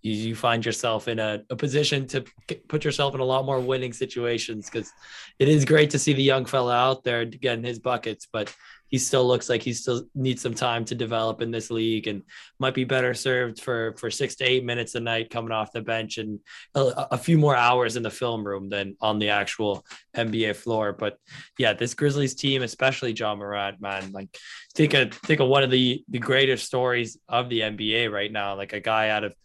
You, you find yourself in a, a position to put yourself in a lot more winning situations because it is great to see the young fella out there getting his buckets, but he still looks like he still needs some time to develop in this league and might be better served for for six to eight minutes a night coming off the bench and a, a few more hours in the film room than on the actual NBA floor. But yeah, this Grizzlies team, especially Ja Morant, man, like think of think of one of the the greatest stories of the NBA right now. Like a guy out of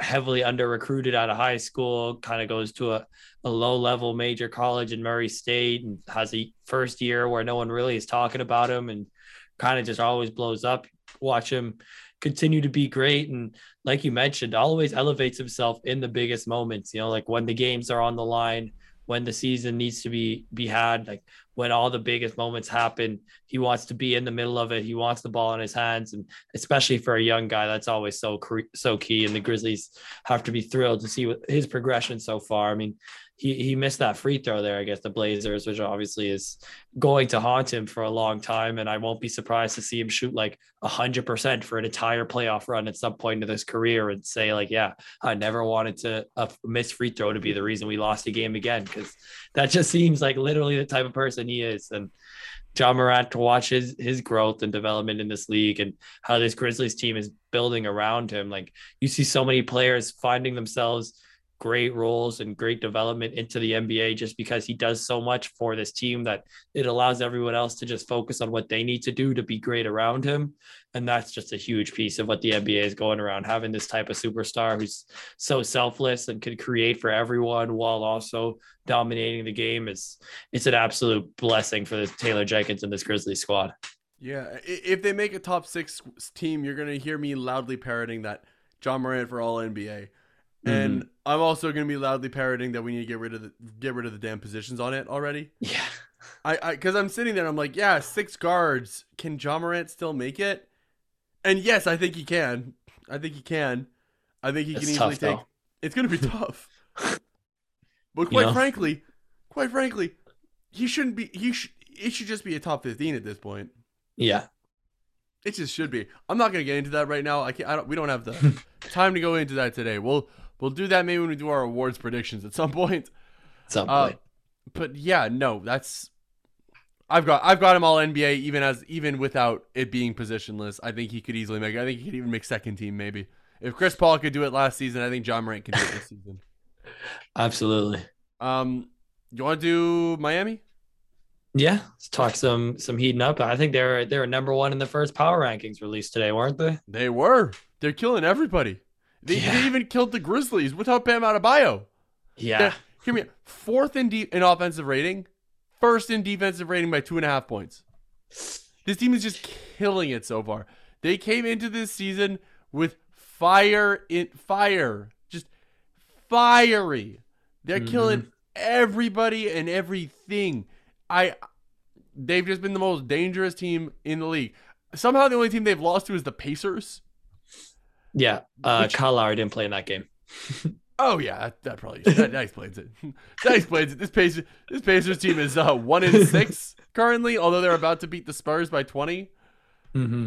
heavily under recruited out of high school, kind of goes to a, a low level major college in Murray State and has a first year where no one really is talking about him and kind of just always blows up. Watch him continue to be great. And like you mentioned, always elevates himself in the biggest moments, you know, like when the games are on the line, when the season needs to be be had, like when all the biggest moments happen, he wants to be in the middle of it. He wants the ball in his hands, and especially for a young guy, that's always so so key. And the Grizzlies have to be thrilled to see his progression so far. I mean, he he missed that free throw there against the Blazers, which obviously is going to haunt him for a long time. And I won't be surprised to see him shoot like hundred percent for an entire playoff run at some point in his career and say like, yeah, I never wanted to uh, a missed free throw to be the reason we lost a game again because that just seems like literally the type of person he is. And Ja Morant to watch his his growth and development in this league and how this Grizzlies team is building around him. Like you see so many players finding themselves great roles and great development into the NBA just because he does so much for this team that it allows everyone else to just focus on what they need to do to be great around him. And that's just a huge piece of what the NBA is going around having this type of superstar who's so selfless and can create for everyone while also dominating the game is it's an absolute blessing for this Taylor Jenkins and this Grizzlies squad. Yeah, if they make a top six team, you're gonna hear me loudly parroting that Ja Morant for All NBA, Mm-hmm. and I'm also gonna be loudly parroting that we need to get rid of the get rid of the damn positions on it already. Yeah. I, I, because I'm sitting there, I'm like, yeah, six guards. Can Ja Morant still make it? And yes, I think he can. I think he can. I think he It's can easily tough, take. though. It's gonna be tough. But You quite know? frankly, quite frankly, he shouldn't be. He should. It should just be a top 15 at this point. Yeah. It just should be. I'm not gonna get into that right now. I can't. I don't. We don't have the time to go into that today. We'll we'll do that maybe when we do our awards predictions at some point. At some Uh, point. but yeah, no, that's. I've got I've got him all NBA even as even without it being positionless. I think he could easily make. I think he could even make second team maybe. If Chris Paul could do it last season, I think Ja Morant can do it this season. Absolutely. Um, you want to do Miami? Yeah. Let's talk some some heating up. I think they're they were number one in the first power rankings released today, weren't they? They were. They're killing everybody. They, Yeah. they even killed the Grizzlies without Bam Adebayo. Yeah. They're- Hear me. Fourth in de- in offensive rating, first in defensive rating by two and a half points. This team is just killing it so far. They came into this season with fire in fire, just fiery. They're mm-hmm. killing everybody and everything. I they've just been the most dangerous team in the league. Somehow the only team they've lost to is the Pacers. Yeah. Uh Which- Kyle Lowry didn't play in that game. Oh yeah, that, that probably that, that explains it. that explains it. This Pacers this Pacers team is uh, one in six currently, although they're about to beat the Spurs by twenty. Mm-hmm.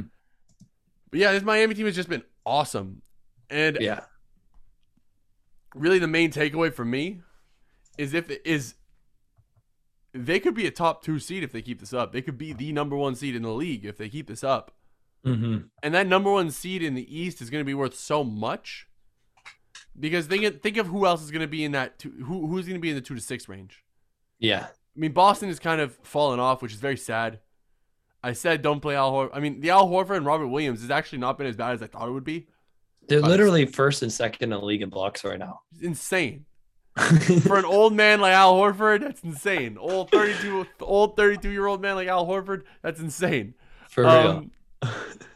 But yeah, this Miami team has just been awesome, and Yeah. really the main takeaway for me is if is they could be a top two seed if they keep this up. They could be the number one seed in the league if they keep this up, Mm-hmm. and that number one seed in the East is going to be worth so much. Because think think of who else is going to be in that two, who who's going to be in the two to six range. Yeah. I mean, Boston has kind of fallen off, which is very sad. I said don't play Al Horford. I mean, the Al Horford and Robert Williams has actually not been as bad as I thought it would be. They're literally first and second in the league in blocks right now. It's insane for an old man like Al Horford. That's insane. Old thirty-two, old thirty-two year old man like Al Horford. That's insane. For real. Um,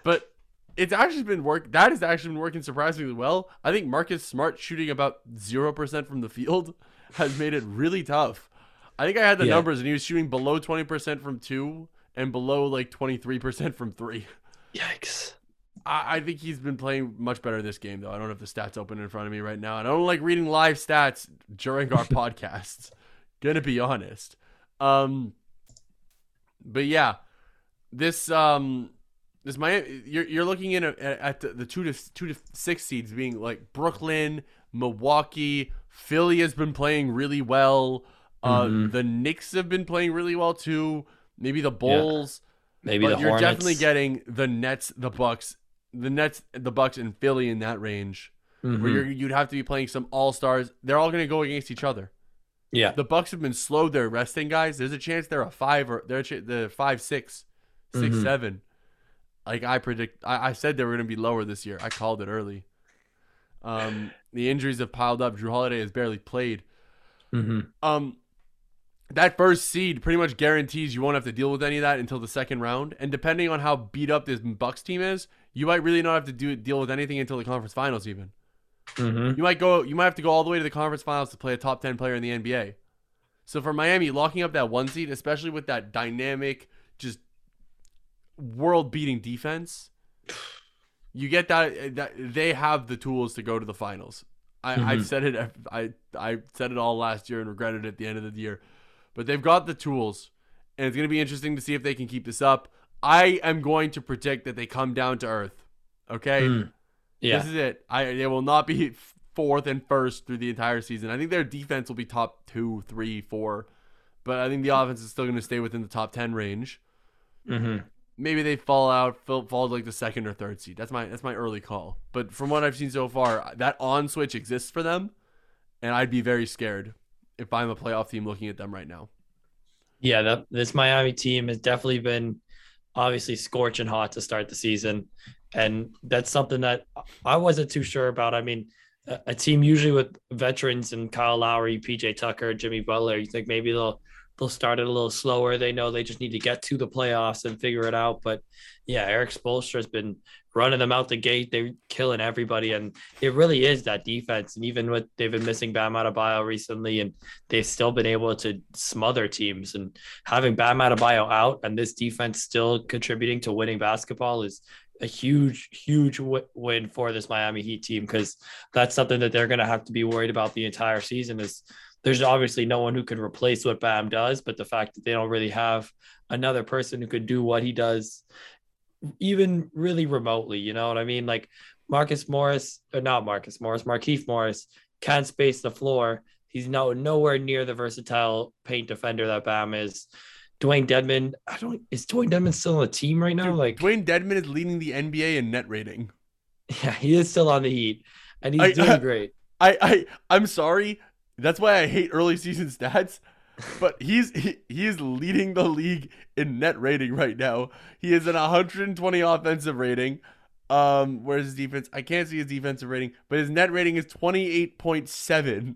but it's actually been work. That has actually been working surprisingly well. I think Marcus Smart shooting about zero percent from the field has made it really tough. I think I had the Yeah. numbers, and he was shooting below twenty percent from two and below like twenty three percent from three. Yikes. I, I think he's been playing much better this game, though. I don't have the stats open in front of me right now, and I don't like reading live stats during our podcasts. Gonna be honest. Um, but yeah, this um, this Miami, you're you're looking in at, at the, the two to two to six seeds being like Brooklyn, Milwaukee, Philly has been playing really well. Uh, Mhm. the Knicks have been playing really well too. Maybe the Bulls Maybe but the you're Hornets. definitely getting the Nets, the Bucks, the Nets, the Bucks, and Philly in that range. Where Mhm. you're, you'd have to be playing some All Stars. They're all going to go against each other. yeah. The Bucks have been slow. They're resting guys. There's a chance they're a five or they're a ch- the five six, six Mhm. seven. Like I predict, I, I said they were going to be lower this year. I called it early. Um, the injuries have piled up. Jrue Holiday has barely played. hmm Um, that first seed pretty much guarantees you won't have to deal with any of that until the second round. And depending on how beat up this Bucks team is, you might really not have to do deal with anything until the conference finals. Even hmm you might go, you might have to go all the way to the conference finals to play a top ten player in the NBA. So for Miami, locking up that one seed, especially with that dynamic, just world-beating defense, you get that that they have the tools to go to the finals. I, Mhm. I've said it. I I said it all last year and regretted it at the end of the year, but they've got the tools, and it's going to be interesting to see if they can keep this up. I am going to predict that they come down to earth. Okay, Mm. Yeah. this is it. I they will not be fourth and first through the entire season. I think their defense will be top two, three, four, but I think the offense is still going to stay within the top ten range. hmm Maybe they fall out, fall, like the second or third seed. That's my that's my early call. But from what I've seen so far, that on switch exists for them, and I'd be very scared if I'm a playoff team looking at them right now. Yeah, that this Miami team has definitely been obviously scorching hot to start the season, and that's something that I wasn't too sure about. I mean, a, a team usually with veterans and Kyle Lowry, PJ Tucker, Jimmy Butler, you think maybe they'll they'll start it a little slower. They know they just need to get to the playoffs and figure it out. But yeah, Erik Spoelstra has been running them out the gate. They're killing everybody, and it really is that defense. And even with they've been missing Bam Adebayo recently, and they've still been able to smother teams. And having Bam Adebayo out and this defense still contributing to winning basketball is a huge, huge w- win for this Miami Heat team because that's something that they're going to have to be worried about the entire season. Is there's obviously no one who can replace what Bam does, but the fact that they don't really have another person who could do what he does, even really remotely, you know what I mean? Like Marcus Morris, or not Marcus Morris, Markieff Morris can't space the floor. He's no nowhere near the versatile paint defender that Bam is. Dewayne Dedmon, I don't is Dewayne Dedmon still on the team right now? Dude, like Dewayne Dedmon is leading the NBA in net rating. yeah, he is still on the Heat, and he's I- doing I- great. I, I I'm sorry. That's why I hate early season stats. But he's he, he is leading the league in net rating right now. He is an 120 offensive rating. Um, where's his defense? I can't see his defensive rating, but his net rating is 28.7.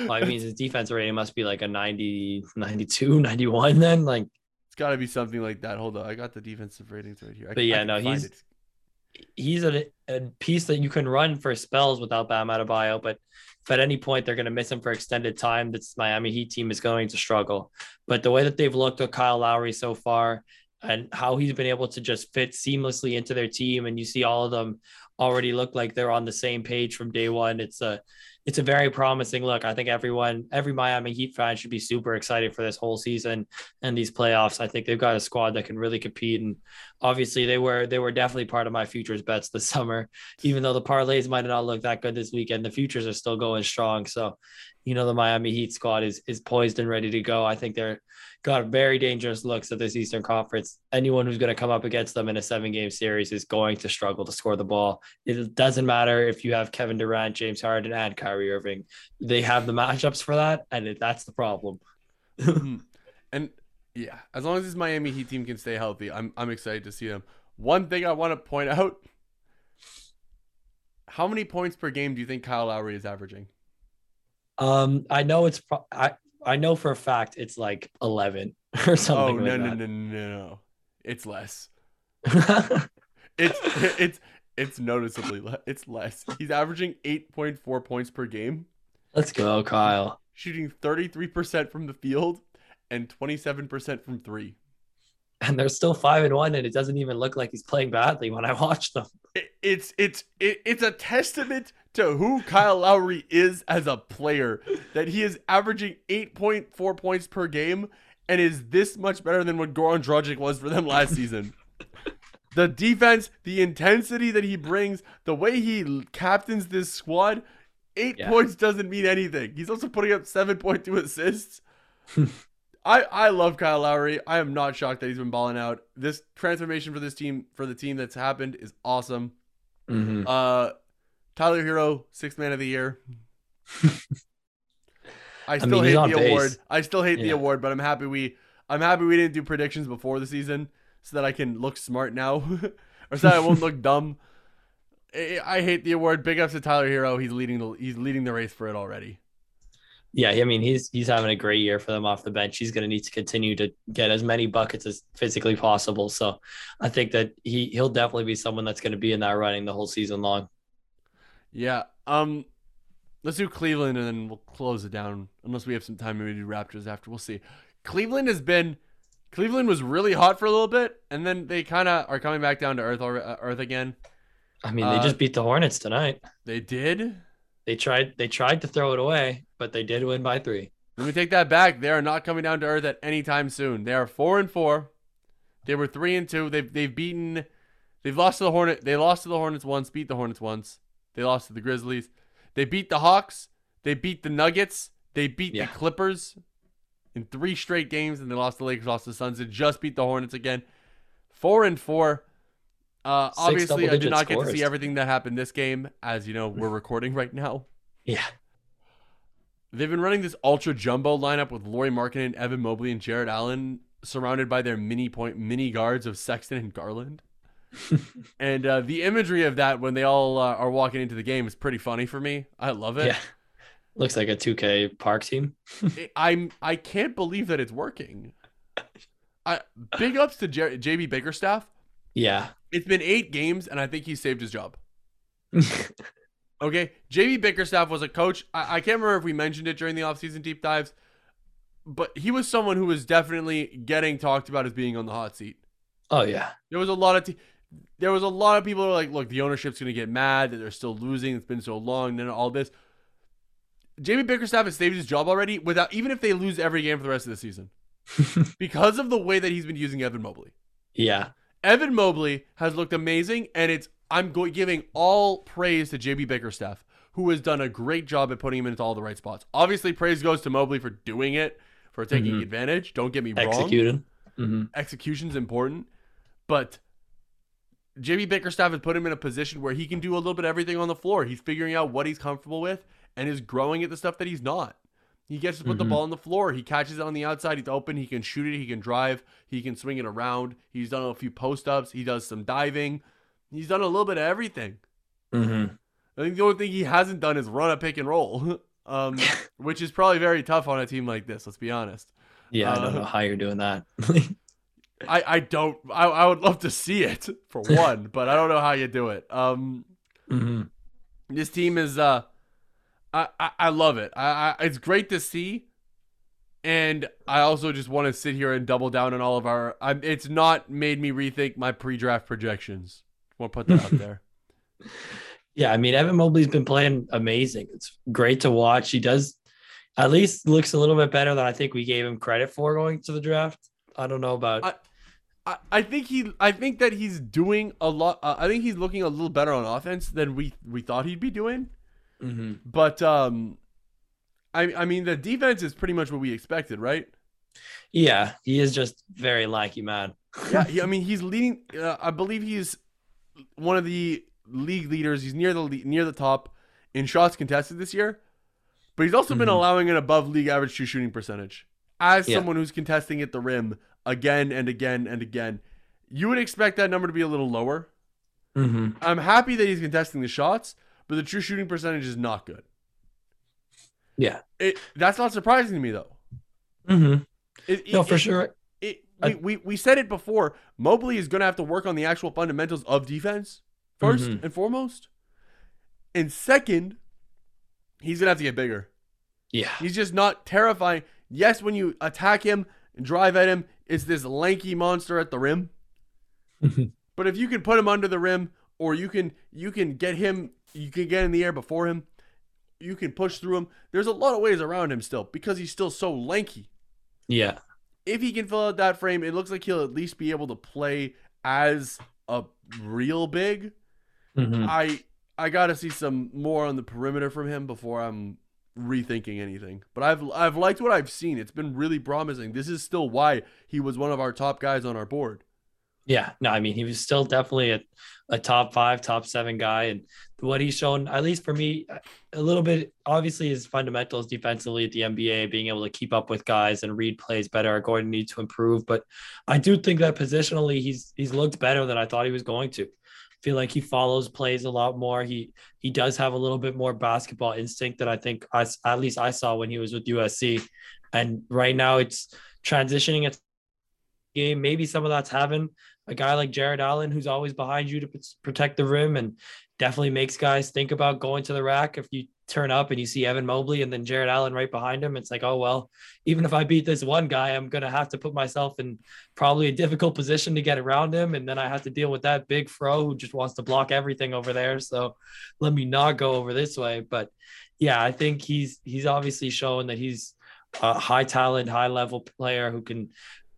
Well, I mean, his defense rating must be like a 90, 92, 91 then. Like, It's got to be something like that. Hold on, I got the defensive ratings right here. I, But yeah, no, he's- it. He's a, a piece that you can run for spells without Bam Adebayo, but if at any point they're going to miss him for extended time, this Miami Heat team is going to struggle. But the way that they've looked at Kyle Lowry so far and how he's been able to just fit seamlessly into their team, and you see all of them already look like they're on the same page from day one. It's a it's a very promising look. I think everyone, every Miami Heat fan should be super excited for this whole season and these playoffs. I think they've got a squad that can really compete. And obviously they were they were definitely part of my futures bets this summer. Even though the parlays might not look that good this weekend, the futures are still going strong. So, you know, the Miami Heat squad is is poised and ready to go. I think they're got very dangerous looks at this Eastern Conference. Anyone who's going to come up against them in a seven game series is going to struggle to score the ball. It doesn't matter if you have Kevin Durant, James Harden, and Kyrie Irving. They have the matchups for that, and that's the problem. Mhm. and yeah, as long as this Miami Heat team can stay healthy, I'm I'm excited to see them. One thing I want to point out: how many points per game do you think Kyle Lowry is averaging? Um, I know it's pro- I I know for a fact it's like eleven or something. Oh no like no no no no! It's less. it's it's it's noticeably le- it's less. He's averaging 8.4 points per game, Let's go, Kyle. shooting 33% from the field and 27% from 3. And they're still five and one, and it doesn't even look like he's playing badly when I watch them. It, it's it's it, it's a testament to who Kyle Lowry is as a player that he is averaging 8.4 points per game and is this much better than what Goran Dragic was for them last season. The defense, the intensity that he brings, the way he captains this squad, eight Yeah. points doesn't mean anything. He's also putting up 7.2 assists. I, I love Kyle Lowry. I am not shocked that he's been balling out. This transformation for this team, for the team that's happened, is awesome. Mhm. Uh, Tyler Herro, sixth man of the year. I still mean, hate the pace. award. I still hate the award, but I'm happy we I'm happy we didn't do predictions before the season so that I can look smart now, or so I won't look dumb. I, I hate the award. Big ups to Tyler Herro. He's leading the he's leading the race for it already. Yeah, I mean he's he's having a great year for them off the bench. He's going to need to continue to get as many buckets as physically possible. So I think that he he'll definitely be someone that's going to be in that running the whole season long. Yeah. Um, let's do Cleveland and then we'll close it down. Unless we have some time, maybe do Raptors after. We'll see. Cleveland has been. Cleveland was really hot for a little bit, and then they kind of are coming back down to earth, uh, earth again. I mean, they Uh, just beat the Hornets tonight. They did. They tried they tried to throw it away, but they did win by three. Let me take that back. They are not coming down to earth at any time soon. They are four and four. They were three and two. They've they've beaten. They've lost to the Hornet. They lost to the Hornets once. Beat the Hornets once. They lost to the Grizzlies. They beat the Hawks. They beat the Nuggets. They beat Yeah. the Clippers in three straight games, and they lost the Lakers. Lost the Suns. They just beat the Hornets again. Four and four. Uh, obviously, I did not get to see everything that happened this game, as you know, we're recording right now. Yeah. They've been running this ultra jumbo lineup with Lauri Markkanen, Evan Mobley, and Jarrett Allen, surrounded by their mini point mini guards of Sexton and Garland. and uh, the imagery of that when they all uh, are walking into the game is pretty funny for me. I love it. Yeah. Looks like a 2K park team. It- I'm I can't believe that it's working. I big ups to J- JB Bickerstaff. Yeah. It's been eight games, and I think he saved his job. Okay, JB Bickerstaff was a coach. I, I can't remember if we mentioned it during the offseason deep dives, but he was someone who was definitely getting talked about as being on the hot seat. oh yeah. There was a lot of te- there was a lot of people who were like, look, the ownership's gonna get mad that they're still losing. It's been so long, and all this. JB Bickerstaff has saved his job already without even if they lose every game for the rest of the season because of the way that he's been using Evan Mobley. Yeah. Evan Mobley has looked amazing, and it's I'm go- giving all praise to JB Bickerstaff, who has done a great job at putting him into all the right spots. Obviously, praise goes to Mobley for doing it, for taking Mhm. advantage. Don't get me wrong. Executed. hmm Execution's important, but JB Bickerstaff has put him in a position where he can do a little bit of everything on the floor. He's figuring out what he's comfortable with and is growing at the stuff that he's not. He gets to put the Mhm. ball on the floor. He catches it on the outside. He's open. He can shoot it. He can drive. He can swing it around. He's done a few post ups. He does some diving. He's done a little bit of everything. hmm I think the only thing he hasn't done is run a pick and roll, um, which is probably very tough on a team like this. Let's be honest. Yeah, I don't Uh, know how you're doing that. I, I don't. I, I would love to see it for one, but I don't know how you do it. Um, hmm this team is uh, I I, I love it. I, I it's great to see, and I also just want to sit here and double down on all of our. I'm, it's not made me rethink my pre-draft projections. Want to put that out there. Yeah, I mean Evan Mobley's been playing amazing. It's great to watch. He does at least looks a little bit better than I think we gave him credit for going to the draft. I don't know about I- I, I think he I think that he's doing a lot. Uh, I think he's looking a little better on offense than we we thought he'd be doing. Mhm. But um, I I mean the defense is pretty much what we expected, right? Yeah, he is just very lanky man. Yeah, he, I mean he's leading. Uh, I believe he's one of the league leaders. He's near the near the top in shots contested this year. But he's also been Mhm. allowing an above league average true shooting percentage. As Yeah. someone who's contesting at the rim again and again and again, you would expect that number to be a little lower. hmm I'm happy that he's contesting the shots, but the true shooting percentage is not good. Yeah. It that's not surprising to me though. hmm It, No, for it- sure. it we, we, we said it before. Mobley is going to have to work on the actual fundamentals of defense 1st Mhm. and foremost. And second, he's going to have to get bigger. Yeah. He's just not terrifying. Yes, when you attack him and drive at him, it's this lanky monster at the rim. But if you can put him under the rim, or you can you can get him, you can get in the air before him, you can push through him. There's a lot of ways around him still because he's still so lanky. Yeah. If he can fill out that frame, it looks like he'll at least be able to play as a real big. Mhm. I I gotta see some more on the perimeter from him before I'm rethinking anything. But I've I've liked what I've seen. It's been really promising. This is still why he was one of our top guys on our board. Yeah, no, I mean he was still definitely a, a top five, top seven guy, and what he's shown, at least for me, a little bit. Obviously, his fundamentals defensively at the NBA, being able to keep up with guys and read plays better, are going to need to improve. But I do think that positionally, he's he's looked better than I thought he was going to. Feel like he follows plays a lot more. He he does have a little bit more basketball instinct that I think I, at least I saw when he was with USC, and right now it's transitioning it game. Maybe some of that's having a guy like Jarrett Allen who's always behind you to protect the rim and definitely makes guys think about going to the rack. If you turn up and you see Evan Mobley and then Jarrett Allen right behind him, it's like, oh well, even if I beat this one guy, I'm gonna have to put myself in probably a difficult position to get around him, and then I have to deal with that big fro who just wants to block everything over there. So let me not go over this way. But yeah, I think he's he's obviously shown that he's a high talent, high level player who can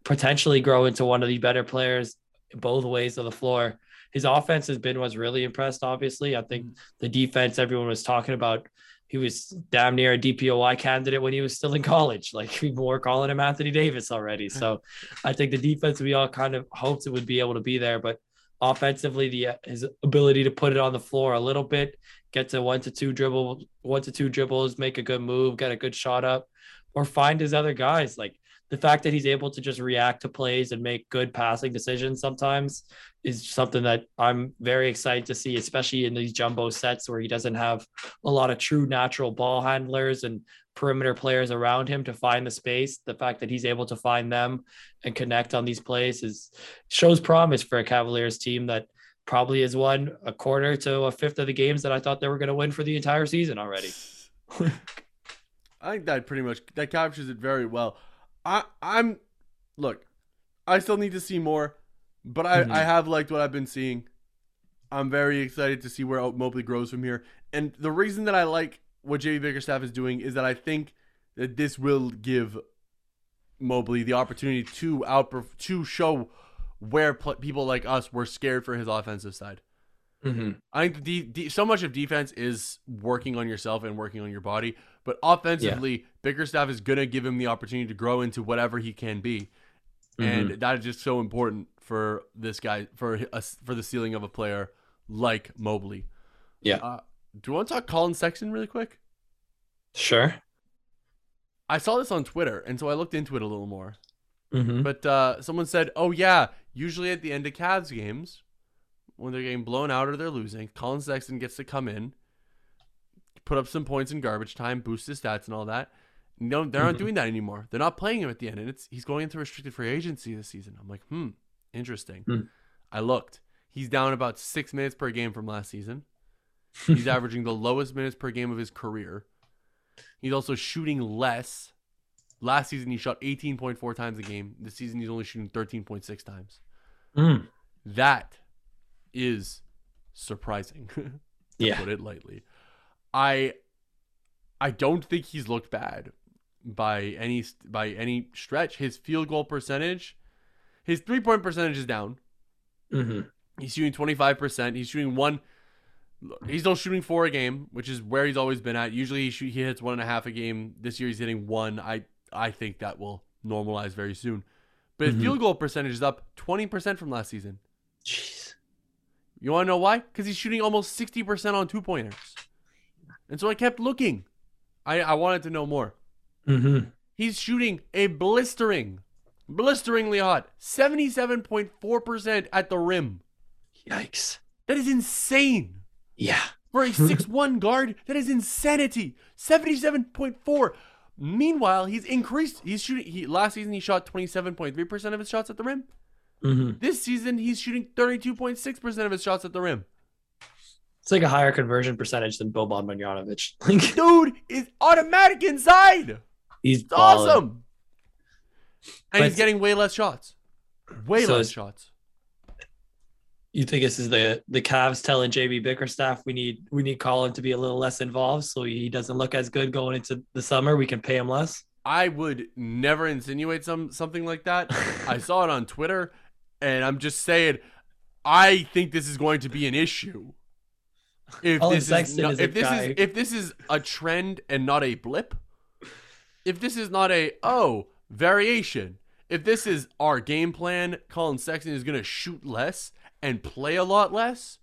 potentially grow into one of the better players both ways of the floor. His offense has been was really impressed. Obviously, I think mm-hmm. the defense everyone was talking about. He was damn near a DPOY candidate when he was still in college. Like people were calling him Anthony Davis already. So I think the defense we all kind of hoped it would be able to be there, but offensively, the uh, his ability to put it on the floor a little bit, get to one to two dribble, one to two dribbles, make a good move, get a good shot up, or find his other guys. Like the fact that he's able to just react to plays and make good passing decisions sometimes is something that I'm very excited to see, especially in these jumbo sets where he doesn't have a lot of true natural ball handlers and perimeter players around him to find the space. The fact that he's able to find them and connect on these plays is shows promise for a Cavaliers team that probably has won a quarter to a fifth of the games that I thought they were going to win for the entire season already. I think that pretty much that captures it very well. I I'm look, I still need to see more, but I Mhm. I have liked what I've been seeing. I'm very excited to see where Mobley grows from here. And the reason that I like what JB Bickerstaff is doing is that I think that this will give Mobley the opportunity to out to show where pl- people like us were scared for his offensive side. Mm-hmm. I think the, so much of defense is working on yourself and working on your body, but offensively, Bickerstaff is gonna give him the opportunity to grow into whatever he can be, and that is just so important for this guy for us for the ceiling of a player like Mobley. Yeah. Uh, do you want to talk Collin Sexton really quick? Sure. I saw this on Twitter, and so I looked into it a little more. Mm-hmm. But uh, someone said, "Oh yeah, usually at the end of Cavs games, when they're getting blown out or they're losing, Collin Sexton gets to come in, put up some points in garbage time, boost his stats and all that. No, they're not Mhm. doing that anymore. They're not playing him at the end, and it's he's going into restricted free agency this season. I'm like, hmm, interesting. Hmm. I looked. He's down about six minutes per game from last season. He's averaging the lowest minutes per game of his career. He's also shooting less. Last season he shot 18.4 times a game. This season he's only shooting 13.6 times. Mm. That is surprising. to Yeah. put it lightly. I I don't think he's looked bad by any by any stretch. His field goal percentage, his three point percentage is down. Mm-hmm. He's shooting 25%. He's shooting one. He's still shooting four a game, which is where he's always been at. Usually he, shoot, he hits one and a half a game. This year he's hitting one. I I think that will normalize very soon. But his Mhm. field goal percentage is up 20% from last season. Jeez. You want to know why? Because he's shooting almost 60% on two pointers. And so I kept looking. I, I wanted to know more. Mm-hmm. He's shooting a blistering, blisteringly hot 77.4% at the rim. Yikes. That is insane. Yeah. For a six-one guard, that is insanity. 77.4. Meanwhile, he's increased. He's shooting. He last season he shot twenty seven point three percent of his shots at the rim. Hmm This season he's shooting thirty two point six percent of his shots at the rim. It's like a higher conversion percentage than Boban Marjanovic. Like Dude is automatic inside. he's awesome. And But- he's getting way less shots. Way So less shots. You think this is the the Cavs telling JB Bickerstaff we need we need Colin to be a little less involved so he doesn't look as good going into the summer. We can pay him less. I would never insinuate some something like that. I saw it on Twitter, and I'm just saying, I think this is going to be an issue. If Collin this is, Sexton no- is a if this guy- is if this is a trend and not a blip, if this is not a oh variation, if this is our game plan, Collin Sexton is going to shoot less and play a lot less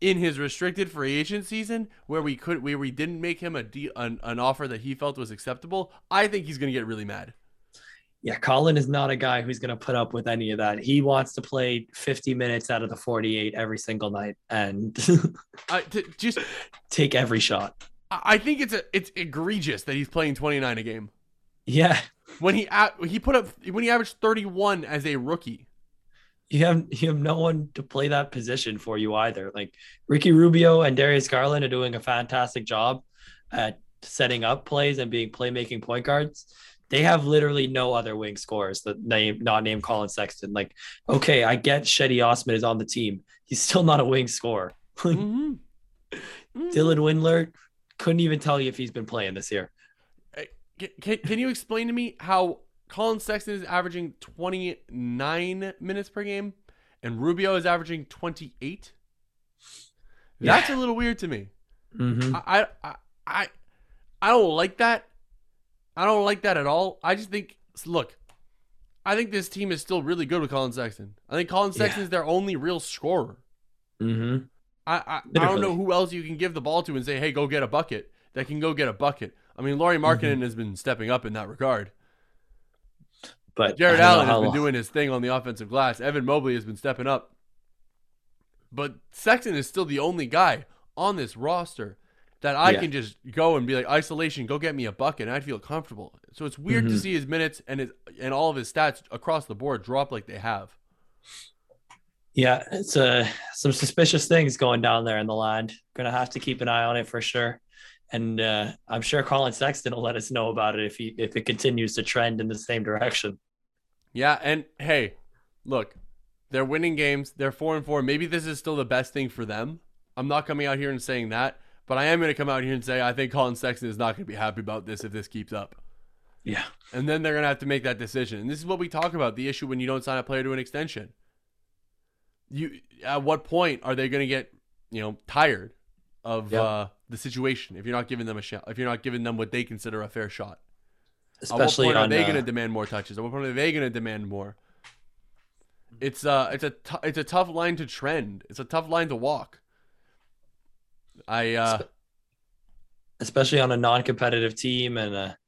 in his restricted free agent season, where we could where we didn't make him a de- an, an offer that he felt was acceptable. I think he's going to get really mad. Yeah, Collin is not a guy who's going to put up with any of that. He wants to play 50 minutes out of the 48 every single night and I t- just take every shot. I I think it's a it's egregious that he's playing 29 a game Yeah, when he he put up when he averaged 31 as a rookie. you have you have no one to play that position for you either. Like Ricky Rubio and Darius Garland are doing a fantastic job at setting up plays and being playmaking point guards. They have literally no other wing scorers that name not named Collin Sexton. Like, okay, I get Cedi Osman is on the team. He's still not a wing scorer. Mhm. Mhm. Dylan Windler couldn't even tell you if he's been playing this year. Can, can, can you explain to me how Collin Sexton is averaging 29 minutes per game and Rubio is averaging 28? That's a little weird to me. Mm-hmm. I, I I I don't like that. I don't like that at all. I just think look, I think this team is still really good with Collin Sexton. I think Collin Sexton is their only real scorer. Mm-hmm. I I, I don't know who else you can give the ball to and say, "Hey, go get a bucket." That can go get a bucket. I mean, Lauri Markkanen has been stepping up in that regard. But Jarrett I don't know Allen has been long- doing his thing on the offensive glass. Evan Mobley has been stepping up. But Sexton is still the only guy on this roster that I Yeah. can just go and be like, isolation, go get me a bucket, and I'd feel comfortable. So it's weird to Mhm. see his minutes and his and all of his stats across the board drop like they have. Yeah, it's uh, some suspicious things going down there in the land. Gonna have to keep an eye on it for sure. And uh, I'm sure Collin Sexton will let us know about it if he if it continues to trend in the same direction. Yeah, and hey, look, they're winning games. They're four and four. Maybe this is still the best thing for them. I'm not coming out here and saying that, but I am going to come out here and say I think Collin Sexton is not going to be happy about this if this keeps up. Yeah. And then they're going to have to make that decision. And this is what we talk about the issue when you don't sign a player to an extension. You at what point are they going to get, you know, tired of Yep. uh, the situation if you're not giving them a shot, if you're not giving them what they consider a fair shot? Especially At what point on are they uh, going to demand more touches? At what point are they going to demand more? It's uh it's a t- it's a tough line to trend. It's a tough line to walk. I uh especially on a non-competitive team and a,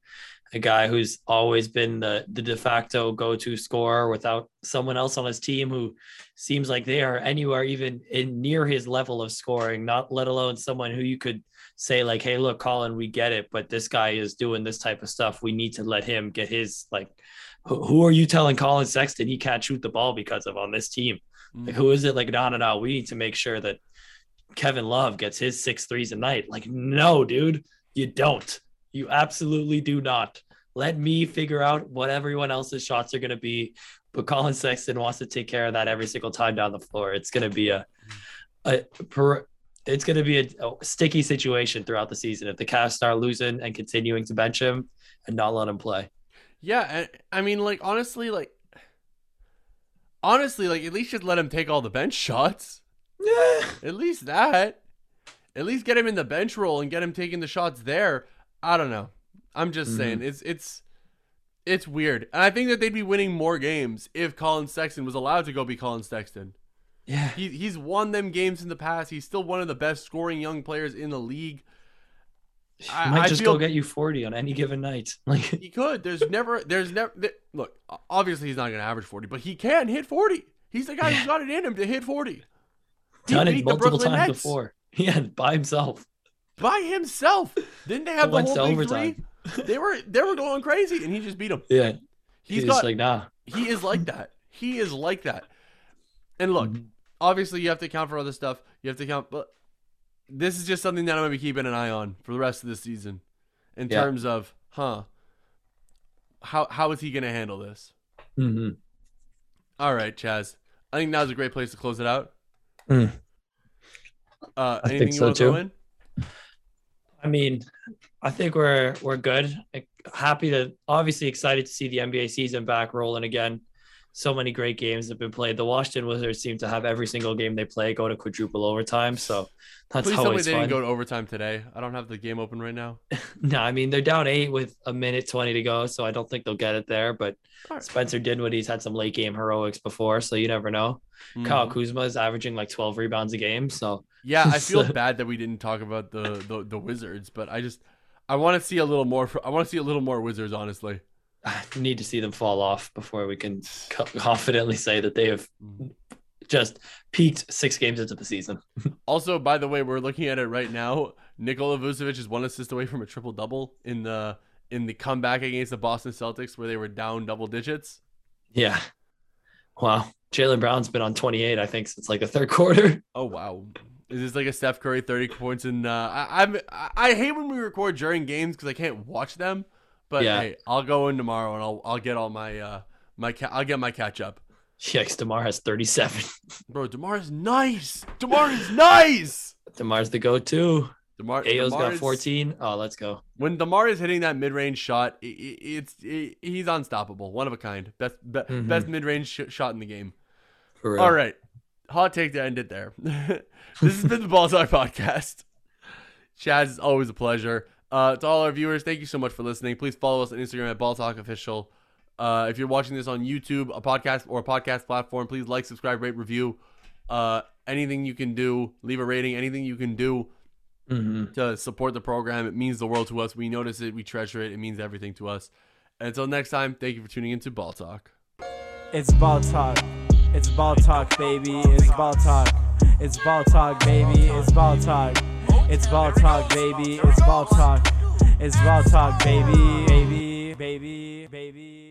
a guy who's always been the, the de facto go-to scorer without someone else on his team who seems like they are anywhere even in near his level of scoring not let alone someone who you could say like hey look collin we get it but this guy is doing this type of stuff. We need to let him get his like who, who are you telling collin sexton he can't shoot the ball because of on this team? Like, who is it? Like no no no we need to make sure that Kevin Love gets his six threes a night. Like, no, dude, you don't. You absolutely do not. Let me figure out what everyone else's shots are going to be. But Collin Sexton wants to take care of that every single time down the floor. It's going to be a, a per, it's going to be a, a sticky situation throughout the season if the Cavs start losing and continuing to bench him and not let him play. Yeah, and- I mean, like honestly, like honestly, like at least just let him take all the bench shots. Yeah. At least that. At least get him in the bench role and get him taking the shots there. I don't know. I'm just Mhm. saying it's it's it's weird, and I think that they'd be winning more games if Collin Sexton was allowed to go be Collin Sexton. Yeah. He he's won them games in the past. He's still one of the best scoring young players in the league. He I- might I just feel- go get you 40 on any given night. Like, He could. There's never. There's never. th- look, obviously he's not going to average 40, but he can hit 40. He's the guy who's got it in him to hit 40. Done it multiple times Nets before. Yeah, by himself. by himself. Didn't they have the whole big overtime. three? they were they were going crazy, and he just beat them. Yeah. He's He's got like, nah. he is like that. He is like that. And look, Mhm. obviously you have to account for other stuff. You have to count, but this is just something that I'm gonna be keeping an eye on for the rest of the season, in Yeah. terms of, huh? How how is he gonna handle this? Mhm. All right, Chaz. I think now's a great place to close it out. Mm. Uh, I think so, want to throw too. in? I mean, I think we're we're good. Happy to obviously excited to see the NBA season back rolling again. So many great games have been played. The Washington Wizards seem to have every single game they play go to quadruple overtime. So that's Please tell me they fun. didn't go to overtime today. I don't have the game open right now. No, I mean they're down eight with a minute twenty to go, so I don't think they'll get it there. But right. Spencer Dinwiddie's had some late game heroics before, so you never know. Kyle Mhm. Kuzma is averaging like twelve rebounds a game, so Yeah, I feel bad that we didn't talk about the the, the Wizards, but I just I want to see a little more. I want to see a little more Wizards, honestly. I need to see them fall off before we can confidently say that they have just peaked six games into the season. Also, by the way, we're looking at it right now. Nikola Vucevic is one assist away from a triple double in the in the comeback against the Boston Celtics, where they were down double digits. Yeah. Wow. Jaylen Brown's been on 28, I think, since like the third quarter. Oh wow. Is this like a Steph Curry thirty points? And uh, I, I'm I I hate when we record during games because I can't watch them. But Yeah. hey, I'll go in tomorrow and I'll I'll get all my uh my ca- I'll get my catch up. Yikes, DeMar has 37. Bro, Demar is nice. Demar is nice. DeMar's the go-to. Demar, Ayo's got 14. Oh, let's go. When Demar is hitting that mid-range shot, i i it's i he's unstoppable. One of a kind. Best be, Mhm. best mid-range sh- shot in the game. All right, hot take to end it there. this has been the Ball Talk podcast. Chaz, it's always a pleasure. Uh, to all our viewers, thank you so much for listening. Please follow us on Instagram at Ball Talk Official. Uh, if you're watching this on YouTube, a podcast or a podcast platform, please like, subscribe, rate, review. Uh, anything you can do, leave a rating. Anything you can do Mhm. to support the program. It means the world to us. We notice it. We treasure it. It means everything to us. Until next time, thank you for tuning into Ball Talk. It's ball talk. It's ball talk, baby. It's ball talk. It's ball talk, baby. It's ball talk. It's ball talk, baby. It's ball talk. It's ball talk, baby. Baby, baby, baby.